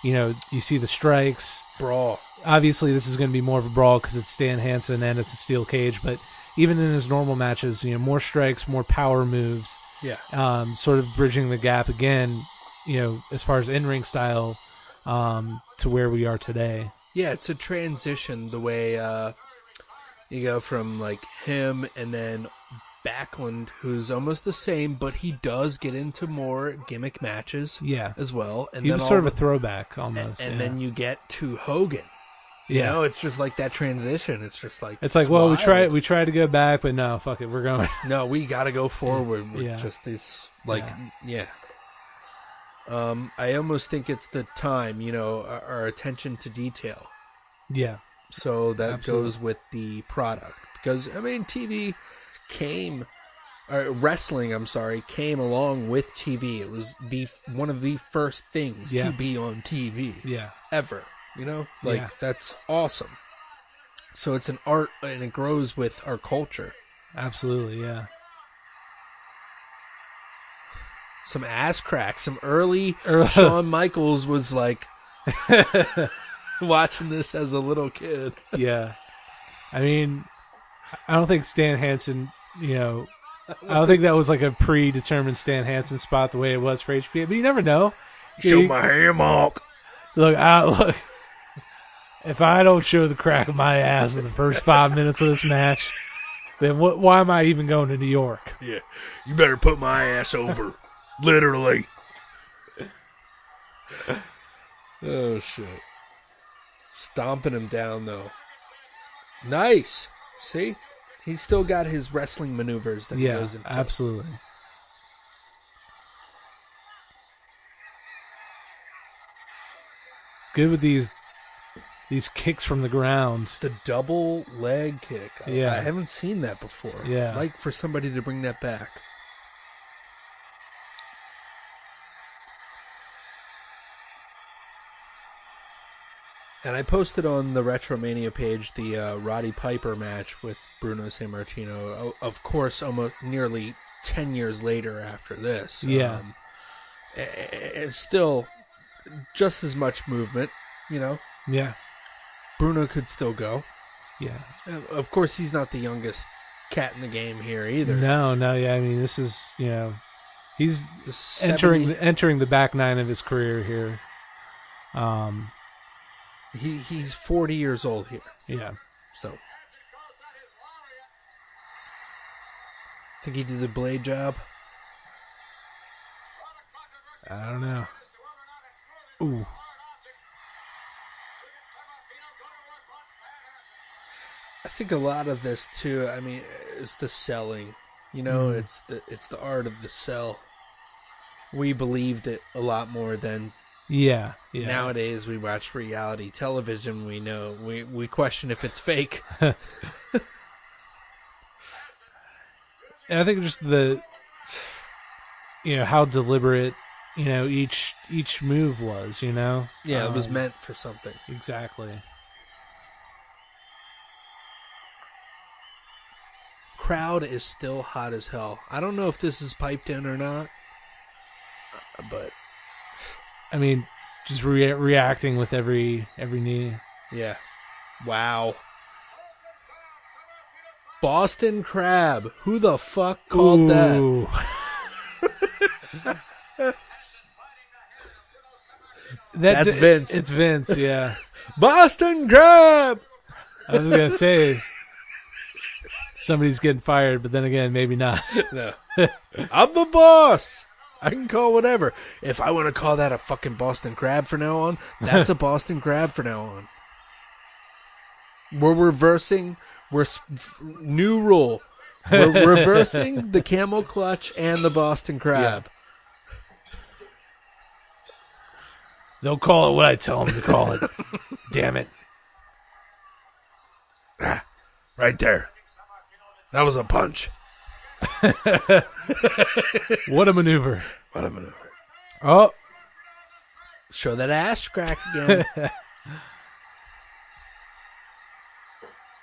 you know you see the strikes brawl. Obviously, this is going to be more of a brawl because it's Stan Hansen and it's a steel cage, but even in his normal matches, you know, more strikes, more power moves. Yeah. Um, sort of bridging the gap again, you know, as far as in ring style, um, to where we are today. Yeah, it's a transition the way uh, you go from like him and then Backlund, who's almost the same, but he does get into more gimmick matches. Yeah. as well. And he then was sort of a throwback almost. and yeah. then you get to Hogan. You Yeah. know, it's just like that transition. It's just like it's like, well, we wild. tried, we tried to go back, but no, fuck it, we're going. No, we got to go forward with Yeah. just these, like, yeah. Um, I almost think it's the time, you know, our, our attention to detail. Yeah. So that Absolutely. goes with the product because I mean, TV came, or wrestling, I'm sorry, came along with TV. It was the one of the first things Yeah. to be on TV. Yeah. ever. You know, like Yeah. that's awesome. So it's an art, and it grows with our culture. Absolutely, yeah. some ass crack, some early Early- Shawn Michaels was like watching this as a little kid. yeah. I mean, I don't think Stan Hansen, you know, I don't think that was like a predetermined Stan Hansen spot the way it was for HBK, but you never know. Show You- my hammock. Look, I, look. If I don't show the crack of my ass in the first five minutes of this match, then what? Why am I even going to New York? Yeah, you better put my ass over, literally. oh shit! Stomping him down though. Nice. See, he's still got his wrestling maneuvers that he goes into. Yeah, absolutely. It's good with these these kicks from the ground. The double leg kick. I- Yeah. I haven't seen that before. Yeah. I'd like for somebody to bring that back. And I posted on the Retromania page the uh, Roddy Piper match with Bruno Sammartino. Of course, almost nearly ten years later after this. Yeah. Um, it's still just as much movement, you know. Yeah. Bruno could still go. Yeah. Of course, he's not the youngest cat in the game here either. No, no, yeah. I mean, this is you know, he's This entering the, entering the back nine of his career here. Um, He he's forty years old here. yeah. So I think he did the blade job. I don't know. Ooh. I think a lot of this too. I mean, is the selling. You know, Mm. it's the it's the art of the sell. We believed it a lot more than Yeah. Yeah. nowadays. We watch reality television. We know we we question if it's fake. I think just the you know how deliberate you know each each move was. You know. yeah, it was Um, meant for something. exactly. crowd is still hot as hell. I don't know if this is piped in or not, uh, but I mean, just rea- reacting with every every knee. yeah. Wow. Boston Crab. Who the fuck called Ooh. that? That- That's Vince. It's Vince. Yeah. Boston Crab. I was gonna say somebody's getting fired, but then again, maybe not. No. I'm the boss. I can call whatever. If I want to call that a fucking Boston Crab for now on, that's a Boston Crab for now on. We're reversing. We're new rule. We're reversing the camel clutch and the Boston Crab. They'll call it what I tell them to call it. Damn it. Ah, right there. That was a punch. What a maneuver. What a maneuver. Oh, Show that ass crack again.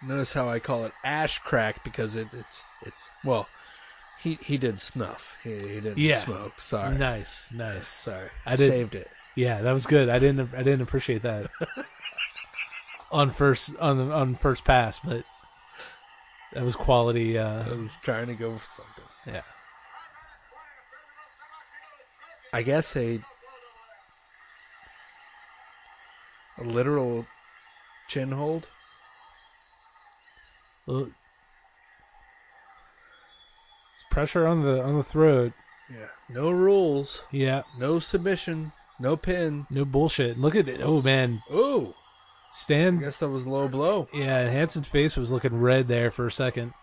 Notice how I call it ash crack because it, it's it's well, He he did snuff. He, he didn't Yeah. smoke. Sorry. Nice, nice. Sorry. I I saved it. Yeah, that was good. I didn't I didn't appreciate that on first on on first pass, but that was quality. Uh, I was trying to go for something. yeah, I guess a a literal chin hold. Well, it's pressure on the on the throat. Yeah. No rules. Yeah, No submission. No pin. no bullshit. Look at it. Oh man, Oh, I Stan. guess that was low blow. Yeah, and Hansen's face was looking red there for a second.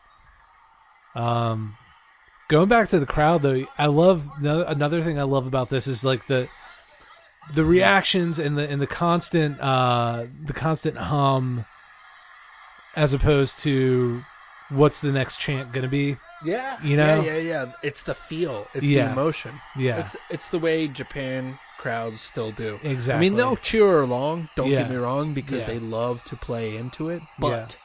Um, going back to the crowd though, I love another thing I love about this is like the the reactions and the and the constant uh the constant hum as opposed to what's the next chant gonna be. Yeah. You know? Yeah, yeah, yeah. It's the feel. It's Yeah. the emotion. Yeah. It's it's the way Japan crowds still do. Exactly. I mean, they'll cheer along. Don't Yeah. get me wrong, because Yeah. they love to play into it, but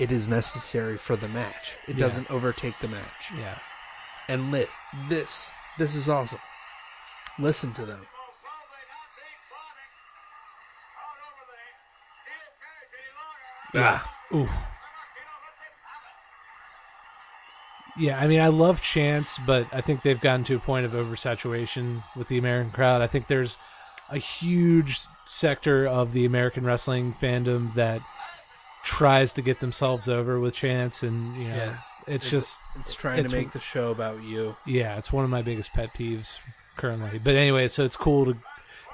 it is necessary for the match. It Yeah. doesn't overtake the match. Yeah. And li- this, this is awesome. Listen to them. Yeah. Ooh. Yeah, I mean, I love chants, but I think they've gotten to a point of oversaturation with the American crowd. I think there's a huge sector of the American wrestling fandom that tries to get themselves over with chants, and you know, Yeah. it's It- just It's trying it's- to make the show about you. yeah, it's one of my biggest pet peeves currently. But anyway, so it's cool to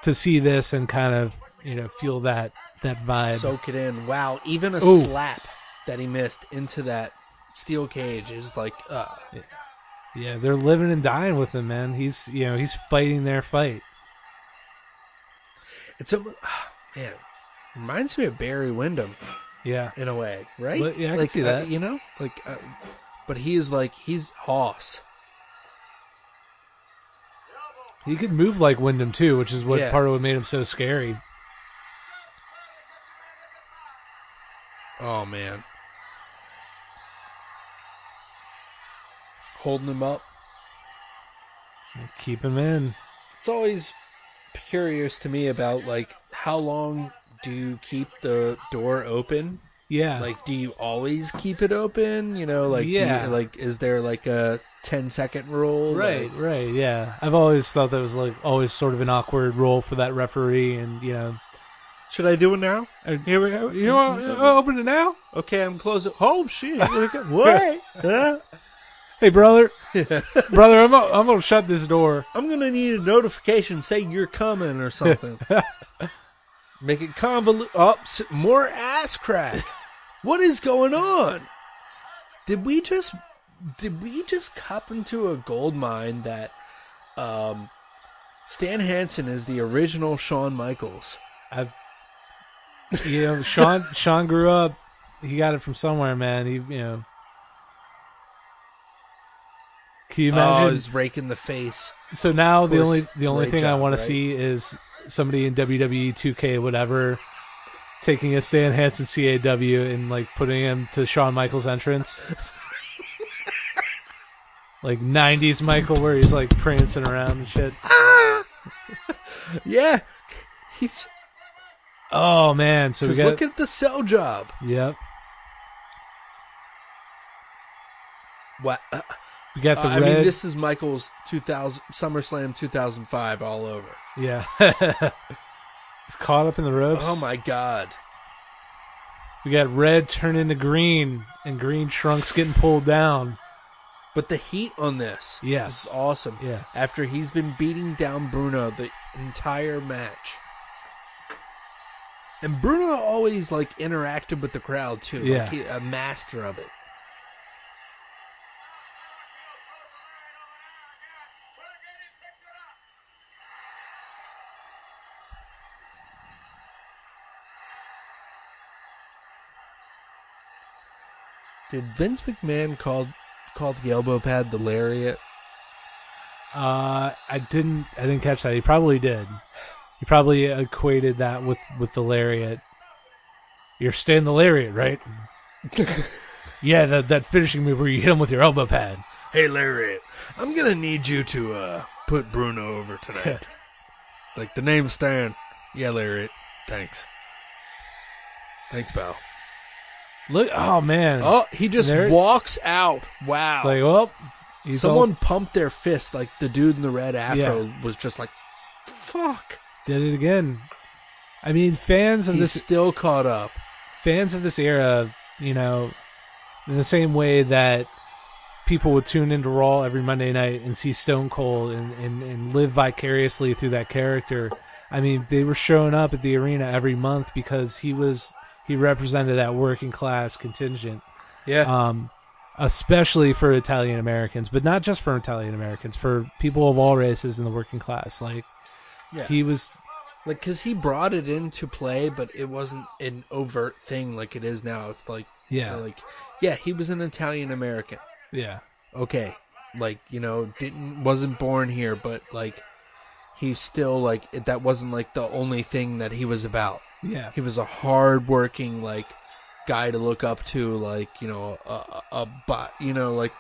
to see this and kind of you know feel that that vibe. Soak it in. Wow, even a Ooh. slap that he missed into that steel cage is like, uh, Yeah, they're living and dying with him, man. He's you know he's fighting their fight. it's a man. Reminds me of Barry Windham Yeah, in a way, right? But, yeah, I can like, see uh, that. you know, like, uh, but he is like he's Hoss. he could move like Windham too, which is what Yeah. part of what made him so scary. Oh man, holding him up. Keep him in. It's always curious to me about like how long do you keep the door open? Yeah, Like, do you always keep it open? You know, like, do you- Yeah. like, is there like a 10 second rule? right, Like, right, yeah. I've always thought that was like always sort of an awkward role for that referee, and you know, should I do it now? Uh, here we go. You want to open it now? Okay, I'm closing. Oh shit! What? Huh? Hey, brother, brother, I'm i I'm gonna shut this door. I'm gonna need a notification. Say you're coming or something. Make it convolute. Oh, more ass crack. What is going on? Did we just did we just cup into a gold mine that um Stan Hansen is the original Shawn Michaels? I've, you know, Sean Sean grew up. He got it from somewhere, man. He, you know. Can you imagine? Oh, he's raking the face. so now the only the only thing I want right? to see is somebody in WWE 2K whatever taking a Stan Hansen CAW and like putting him to Shawn Michaels entrance. like 90s Michael where he's like prancing around and shit. Yeah, he's. Oh man, so we got look at the cell job. Yep. What? Uh, We got the I red mean, this is Michael's 2000 SummerSlam 2005 all over. Yeah. He's caught up in the ropes. Oh my god! We got red turn into green and green trunks getting pulled down. But the heat on this, Yes. is awesome. Yeah. After he's been beating down Bruno the entire match, and Bruno always like interacted with the crowd too. Yeah. like he, a master of it. Did Vince McMahon call call the elbow pad the lariat? Uh, I didn't. I didn't catch that. He probably did. He probably equated that with with the lariat. You're staying the lariat, right? yeah, that that finishing move where you hit him with your elbow pad. Hey, lariat, I'm gonna need you to uh, put Bruno over tonight. it's like the name Stan. Yeah, lariat. Thanks. Thanks, pal. Look, oh man. Oh, he just There- walks out. Wow. It's like, well, he's Someone all- pumped their fist. Like the dude in the red afro was just like, "Fuck." did it again. I mean, fans of He's this still caught up. fans of this era, you know, in the same way that people would tune into Raw every Monday night and see Stone Cold and, and, and live vicariously through that character. I mean, they were showing up at the arena every month because he was he represented that working class contingent. Yeah. Um, especially for Italian Americans, but not just for Italian Americans, for people of all races in the working class. Like Yeah. he was Like, cause he brought it into play, but it wasn't an overt thing like it is now. It's like, Yeah. like, yeah, he was an Italian American. Yeah. Okay. Like, you know, didn't, wasn't born here, but like, he still, like, it, that wasn't like the only thing that he was about. Yeah. He was a hard-working, like, guy to look up to, like, you know, a, a, a bot, you know, like,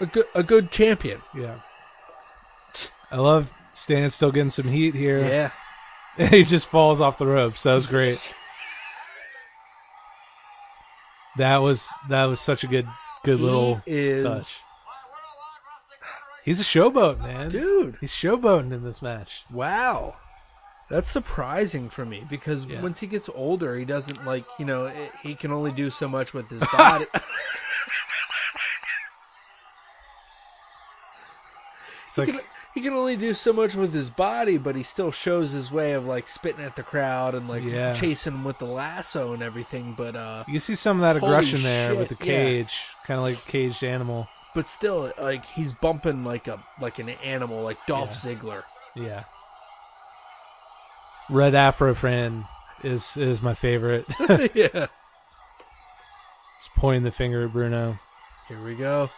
a good, a good champion. Yeah. I love Stan still getting some heat here. Yeah. he just falls off the ropes. That was great. that was that was such a good good He little is- touch. He's a showboat, man. Dude. He's showboating in this match. Wow. That's surprising for me because Yeah. once he gets older, he doesn't like, you know, it, he can only do so much with his body. It's he, like can, he can only do so much with his body, but he still shows his way of like spitting at the crowd and like Yeah. chasing them with the lasso and everything. But uh, you see some of that aggression there with the shit, yeah. cage, kind of like a caged animal. but still, like he's bumping like a like an animal, like Dolph Ziggler. Yeah. Red Afro Friend is is my favorite. yeah. Just pointing the finger at Bruno. Here we go.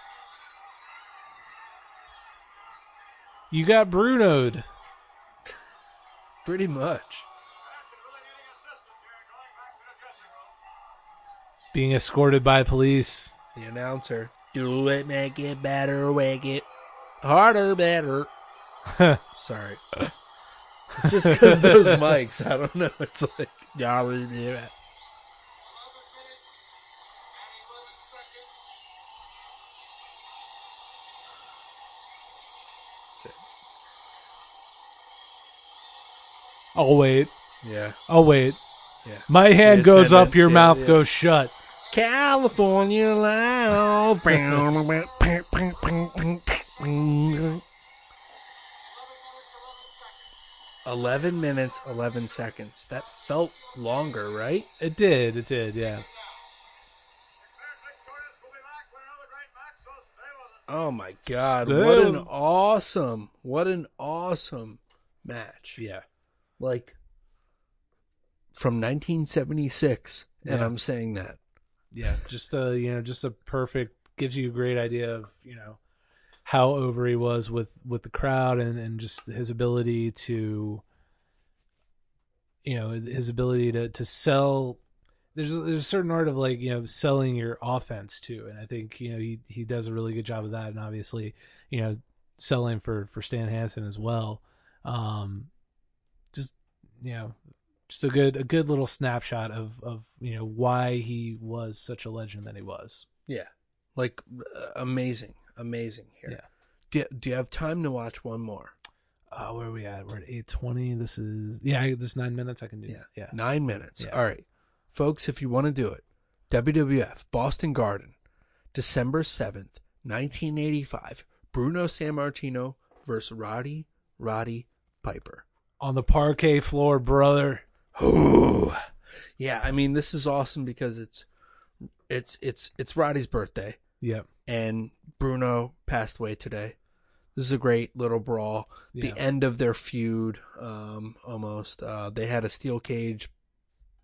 You got Brunoed. Pretty much. Being escorted by police. The announcer. Do it, make it better, make it harder, better. Sorry. It's just because those mics. I don't know. It's like, yeah, we do it. I'll wait. Yeah. I'll wait. Yeah. My hand Yeah, goes 10 up, your yeah, mouth yeah. goes shut. California Loud. 11 minutes, 11 seconds. That felt longer, right? It did. It did. Yeah. Oh my god. Still- What an awesome, what an awesome match. Yeah. Like from 1976 and Yeah. I'm saying that. Yeah. Just a you know just a perfect gives you a great idea of you know how over he was with with the crowd and and just his ability to you know his ability to to sell. There's a, there's a certain art of like you know selling your offense too. And i think you know he he does a really good job of that. And obviously you know selling for for stan hansen as well. Um just you know just a good a good little snapshot of of you know why he was such a legend that he was. Yeah. Like uh, amazing, amazing here. Yeah. Do you, do you have time to watch one more? uh where are we at we're at 820 this is yeah this is nine minutes i can do Yeah. yeah Nine minutes. Yeah. All right. Folks, if you want to do it, WWF, Boston Garden, December 7th, 1985, Bruno Sammartino versus Roddy, Roddy Piper. on the parquet floor brother Ooh. Yeah, I mean this is awesome because it's it's it's it's Roddy's birthday yep and Bruno passed away today. This is a great little brawl. Yeah. The end of their feud, um, almost. Uh, they had a steel cage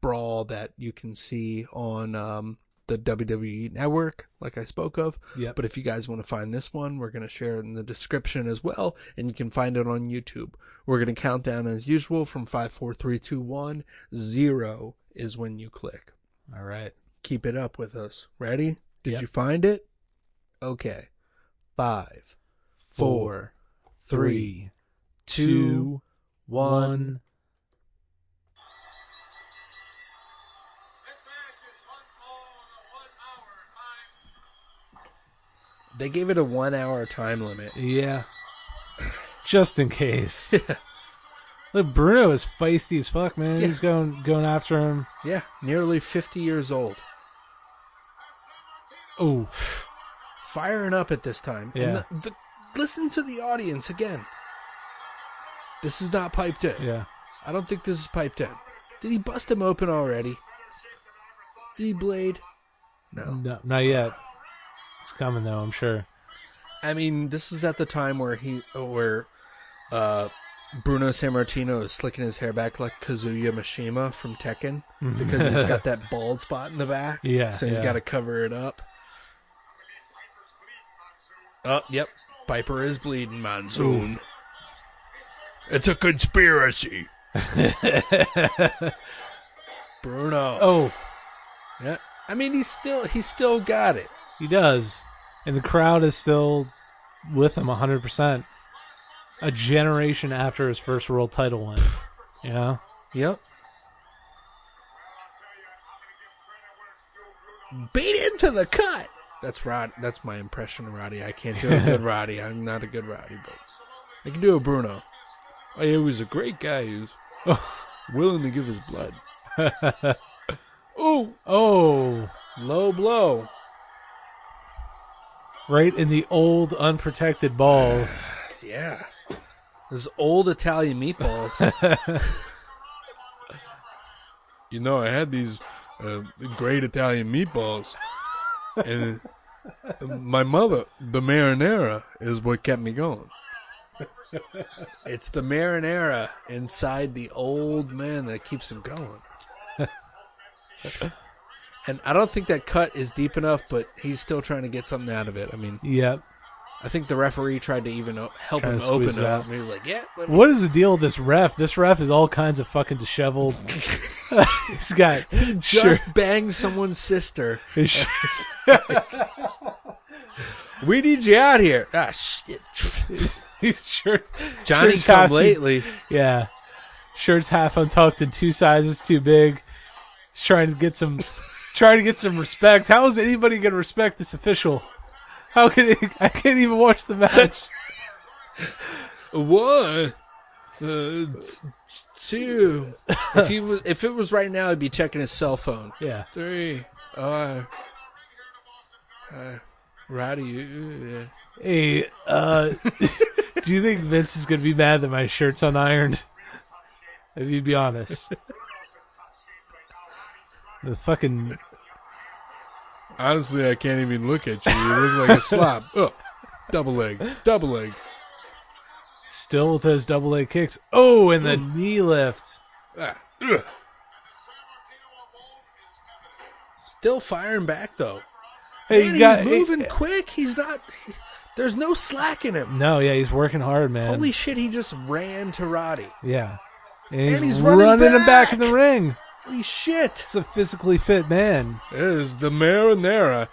brawl that you can see on um, the WWE network, like I spoke of. Yep. But if you guys want to find this one, we're going to share it in the description as well, and you can find it on YouTube. We're going to count down as usual from five, four, three, two, one. Zero is when you click. all right Keep it up with us. Ready? Did Yep. you find it? Okay. Five, four, three, two, one. They gave it a one hour time limit. Yeah. Just in case. Look, Bruno is feisty as fuck, man. He's going going after him. Yeah, nearly 50 years old. Oh, Firing up at this time. And Yeah. the, the, listen to the audience again. This is not piped in. yeah. I don't think this is piped in. Did he bust him open already? Did he blade? No. No, not yet. It's coming though, I'm sure. I mean, this is at the time where he, where, uh, Bruno Sammartino is slicking his hair back like Kazuya Mishima from Tekken because he's got that bald spot in the back. Yeah, So he's yeah. got to cover it up. Oh, yep. Piper is bleeding, Monsoon. It's a conspiracy. Bruno. Oh, Yeah. I mean, he's still he's still got it. he does. And the crowd is still with him 100%. A generation after his first world title win. You know? Yep. Beat into the cut. That's Rod. That's my impression of Roddy. I can't do a good Roddy. I'm not a good Roddy, but I can do a Bruno. Oh, he was a great guy. Was willing to give his blood. oh, Oh, low blow. right in the old unprotected balls. Yeah. Those old Italian meatballs. you know, I had these uh, great Italian meatballs. And my mother, the marinara, is what kept me going. It's the marinara inside the old man that keeps him going. and I don't think that cut is deep enough, but he's still trying to get something out of it. I mean, Yep. I think the referee tried to even o- help Trying him to open squeeze it up. out. And he was like, "Yeah, let me What is the deal with this ref? This ref is all kinds of fucking disheveled. He's got He just banged someone's sister. his sh- We need you out here. Ah, shit. his shirt. Johnny shirt's come half too- lately. Yeah, shirt's half untucked and two sizes too big. He's trying to get some, trying to get some respect. How is anybody gonna respect this official? How can I can't even watch the match? One, uh, t- two. If he was, if it was right now, he'd be checking his cell phone. Yeah. Three. Uh, uh, Roddy. uh, Hey, uh, do you think Vince is gonna be mad that my shirt's unironed? If you'd be honest. The fucking Honestly, I can't even look at you. You look like a slob. Oh, double leg. Double leg. still with those double leg kicks. Oh, and the knee lift. Ah. Still firing back though. Hey, Man, got he's moving quick. He's not. There's no slack in him. No, yeah, he's working hard, man. Holy shit! He just ran to Roddy. yeah, and he's, And he's running running, him back back. in the ring. Holy shit! He's a physically fit man. There's the marinara.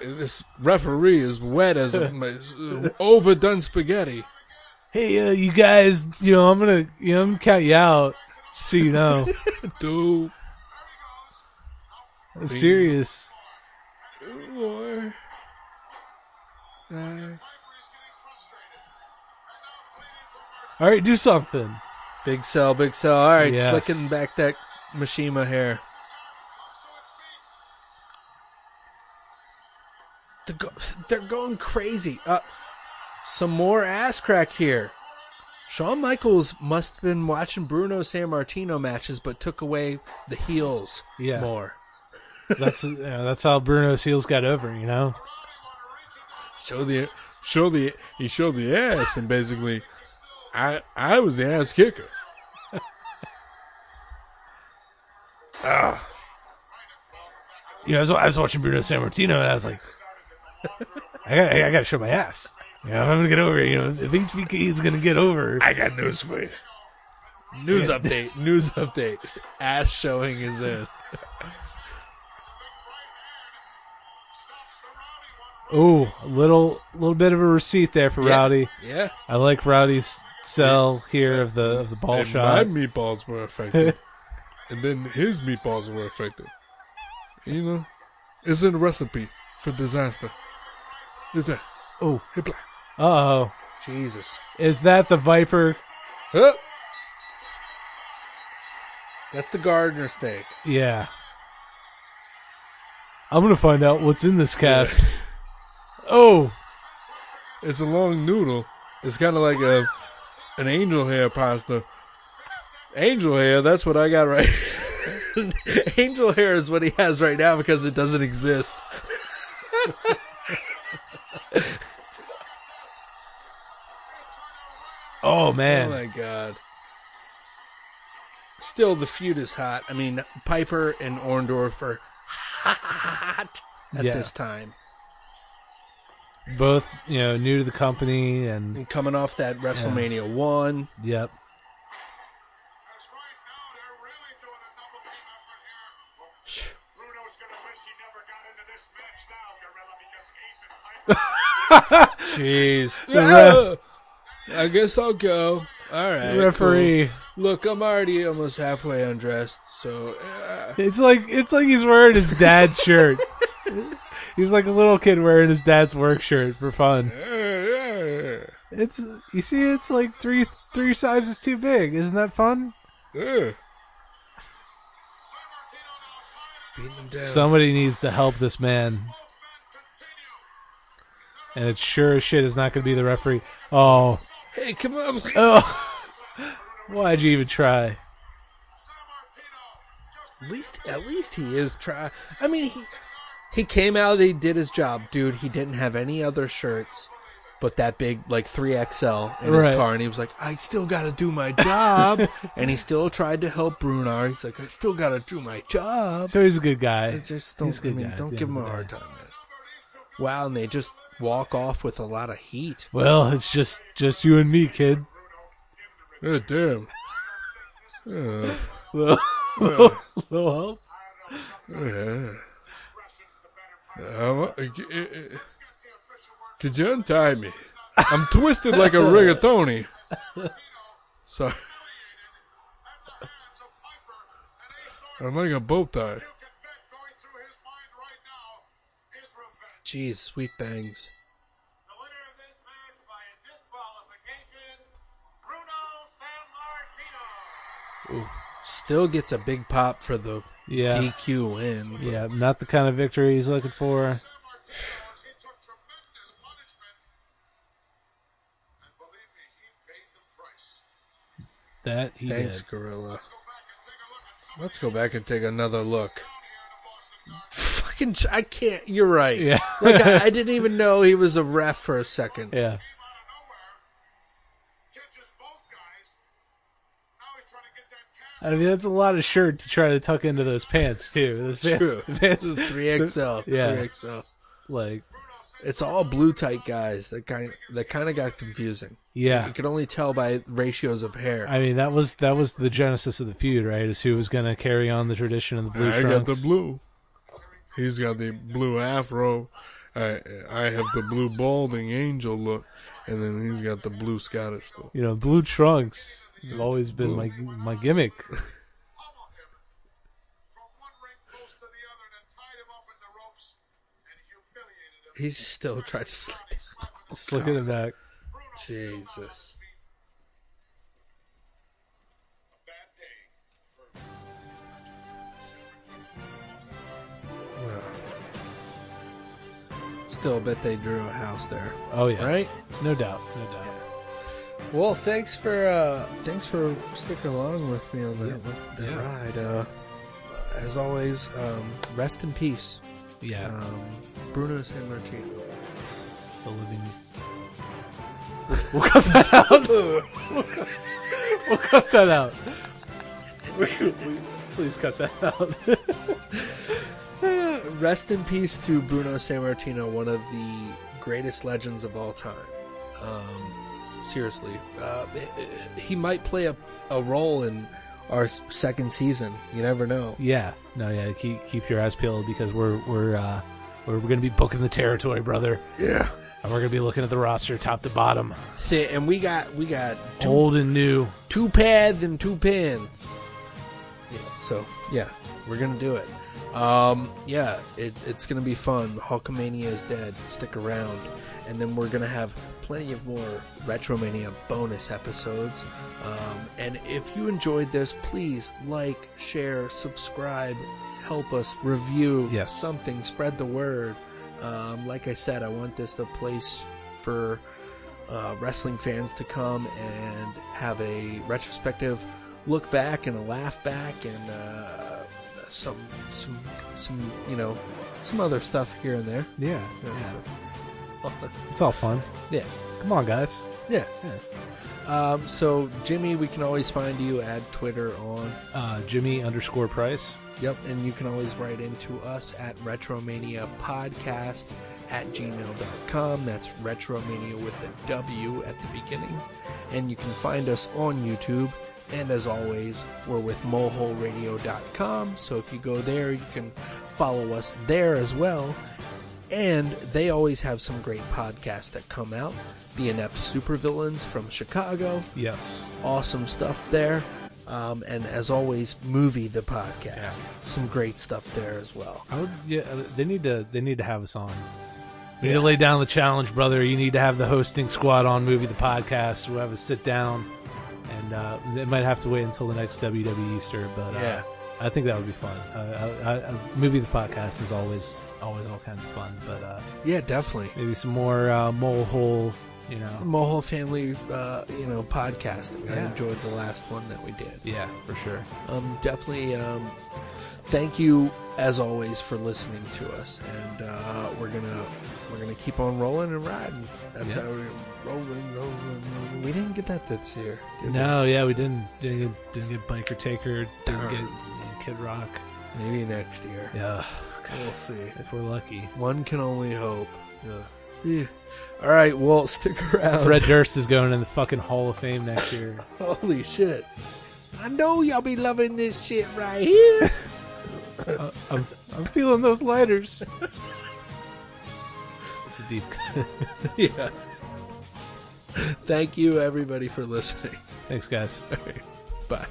This referee is wet as a, uh, overdone spaghetti. Hey, uh, you guys, you know, I'm gonna, you know, I'm gonna count you out, so you know. Dude, I'm serious. four, five. All right, do something. Big sell, big sell. All right, Yes. slicking back that Mishima hair. They're, go- they're going crazy. Uh, some more ass crack here. Shawn Michaels must have been watching Bruno Sammartino matches, but took away the heels Yeah. more. That's you know, that's how Bruno's heels got over. You know. Show the show the he showed the ass and basically, I I was the ass kicker. You know, I was, I was watching Bruno Sammartino, and I was like, I got, I got to show my ass. You know, if I'm gonna get over, you know, if HBK is gonna get over, I got news for you. News update. News update. Ass showing is in. Oh, a little little bit of a receipt there for Yeah, Rowdy. yeah. I like Rowdy's sell here of the of the ball and shot. My meatballs were effective, and then his meatballs were affected. You know, it's in a recipe for disaster. Is that? Oh, Hipla. oh, Jesus. is that the Viper? Huh? That's the gardener steak. Yeah. I'm gonna find out what's in this cast. oh, It's a long noodle. It's kind of like a an angel hair pasta. Angel hair, that's what I got right. Angel hair is what he has right now because it doesn't exist. oh man. Oh my god. Still, the feud is hot. I mean, Piper and Orndorff are hot at Yeah. this time. Both, you know, new to the company and And coming off that WrestleMania 1. yep. Jeez. Yeah. I guess I'll go. All right. Referee. cool. Look, I'm already almost halfway undressed, so uh, It's like it's like he's wearing his dad's shirt. he's like a little kid wearing his dad's work shirt for fun. It's you see, it's like three three sizes too big. Isn't that fun? Yeah. beating them down. Somebody needs to help this man. And it sure as shit is not going to be the referee. Oh, hey, come on. oh! Why'd you even try? At least, at least he is try. I mean, he he came out. He did his job, dude. He didn't have any other shirts, but that big like three XL in his car, and he was like, "I still got to do my job," and he still tried to help Brunar. He's like, "I still got to do my job." So he's a good guy. I just don't. He's a I good mean, guy don't give him a hard time, man. Wow, and they just walk off with a lot of heat. Well, it's just just you and me, kid. Oh, damn. Uh, Little, little, little help. yeah. Uh, could you untie me? I'm twisted like a rigatoni. Sorry. I'm like a bow tie. Jeez, sweet bangs. Ooh, still gets a big pop for the Yeah. DQ win. but- Yeah, not the kind of victory he's looking for. That he Thanks, did. Gorilla. Let's go back and take another look. Fucking, I can't. You're right. Yeah. like I, I didn't even know he was a ref for a second. Yeah. I mean, that's a lot of shirt to try to tuck into those pants too. Those pants, True. pants- Three XL. Yeah. Three XL. Like, It's all blue tight guys. That kind that kind of got confusing. Yeah. you could only tell by ratios of hair. I mean, that was that was the genesis of the feud, right? Is who was going to carry on the tradition of the blue I trunks. got the blue. He's got the blue afro. I I have the blue balding angel look, and then he's got the blue Scottish look. You know, blue trunks have always been my my gimmick. He's still trying to slide. Just look at it back. Jesus. Still bet they drew a house there. Oh yeah, Right? No doubt, no doubt. Well, thanks for uh thanks for sticking along with me on that, that Yeah. ride. Uh, as always, um, rest in peace. Yeah, Um, Bruno Sammartino. the living. We'll cut that out. we'll cut that out. Please cut that out. Rest in peace to Bruno Sammartino, one of the greatest legends of all time. Um, seriously, uh, he might play a, a role in our second season. You never know. yeah, no, yeah. Keep keep your eyes peeled because we're we're uh, We're going to be booking the territory, brother. Yeah. And we're going to be looking at the roster top to bottom, See, and we got we got two, old and new. two pads and two pins. Yeah, so yeah, we're gonna do it. Um, yeah, it, it's gonna be fun. Hulkamania is dead. Stick around, and then we're gonna have plenty of more Retromania bonus episodes. Um, and if you enjoyed this, please like, share, subscribe, help us review Yes. something, spread the word. Um, like I said, I want this the place for uh, wrestling fans to come and have a retrospective look back and a laugh back and uh, some some some you know some other stuff here and there. Yeah, yeah. It's all fun. Yeah. Come on, guys. Yeah. Um, so Jimmy, we can always find you at Twitter on Uh, Jimmy underscore Price. Yep, and you can always write into us at Retromania Podcast at gmail.com. That's Retromania with a W at the beginning. And you can find us on YouTube. And as always, we're with moholeradio.com. So if you go there, you can follow us there as well. And they always have some great podcasts that come out. The Inept Supervillains from Chicago. Yes. Awesome stuff there. Um, and as always, Movie the Podcast. Some great stuff there as well. I would, yeah, uh, they need to. They need to have us on. We need to lay down the challenge, brother. You need to have the hosting squad on movie the podcast. We'll have a sit down, and uh, they might have to wait until the next WWE Easter, but uh, Yeah. I think that would be fun. Uh, I, I, movie the podcast is always always all kinds of fun, but uh, Yeah, definitely. maybe some more uh, mole hole, you know. Mohole Family, uh, you know, podcasting. I enjoyed the last one that we did. Yeah, for sure. Um, definitely. Um, thank you as always for listening to us, and uh, we're gonna we're gonna keep on rolling and riding. That's Yeah. how we're rolling, rolling, rolling. We didn't get that this year. did we? No, yeah, we didn't didn't get, didn't get Biker Taker, didn't Darn. get Kid Rock. Maybe next year. Yeah, We'll see. if we're lucky. One can only hope. Yeah. All right. Well, stick around. Fred Durst is going in the fucking Hall of Fame next year. Holy shit. I know y'all be loving this shit right here. Uh, I'm, I'm feeling those lighters. It's a deep. cut. yeah. Thank you, everybody, for listening. Thanks, guys. Bye.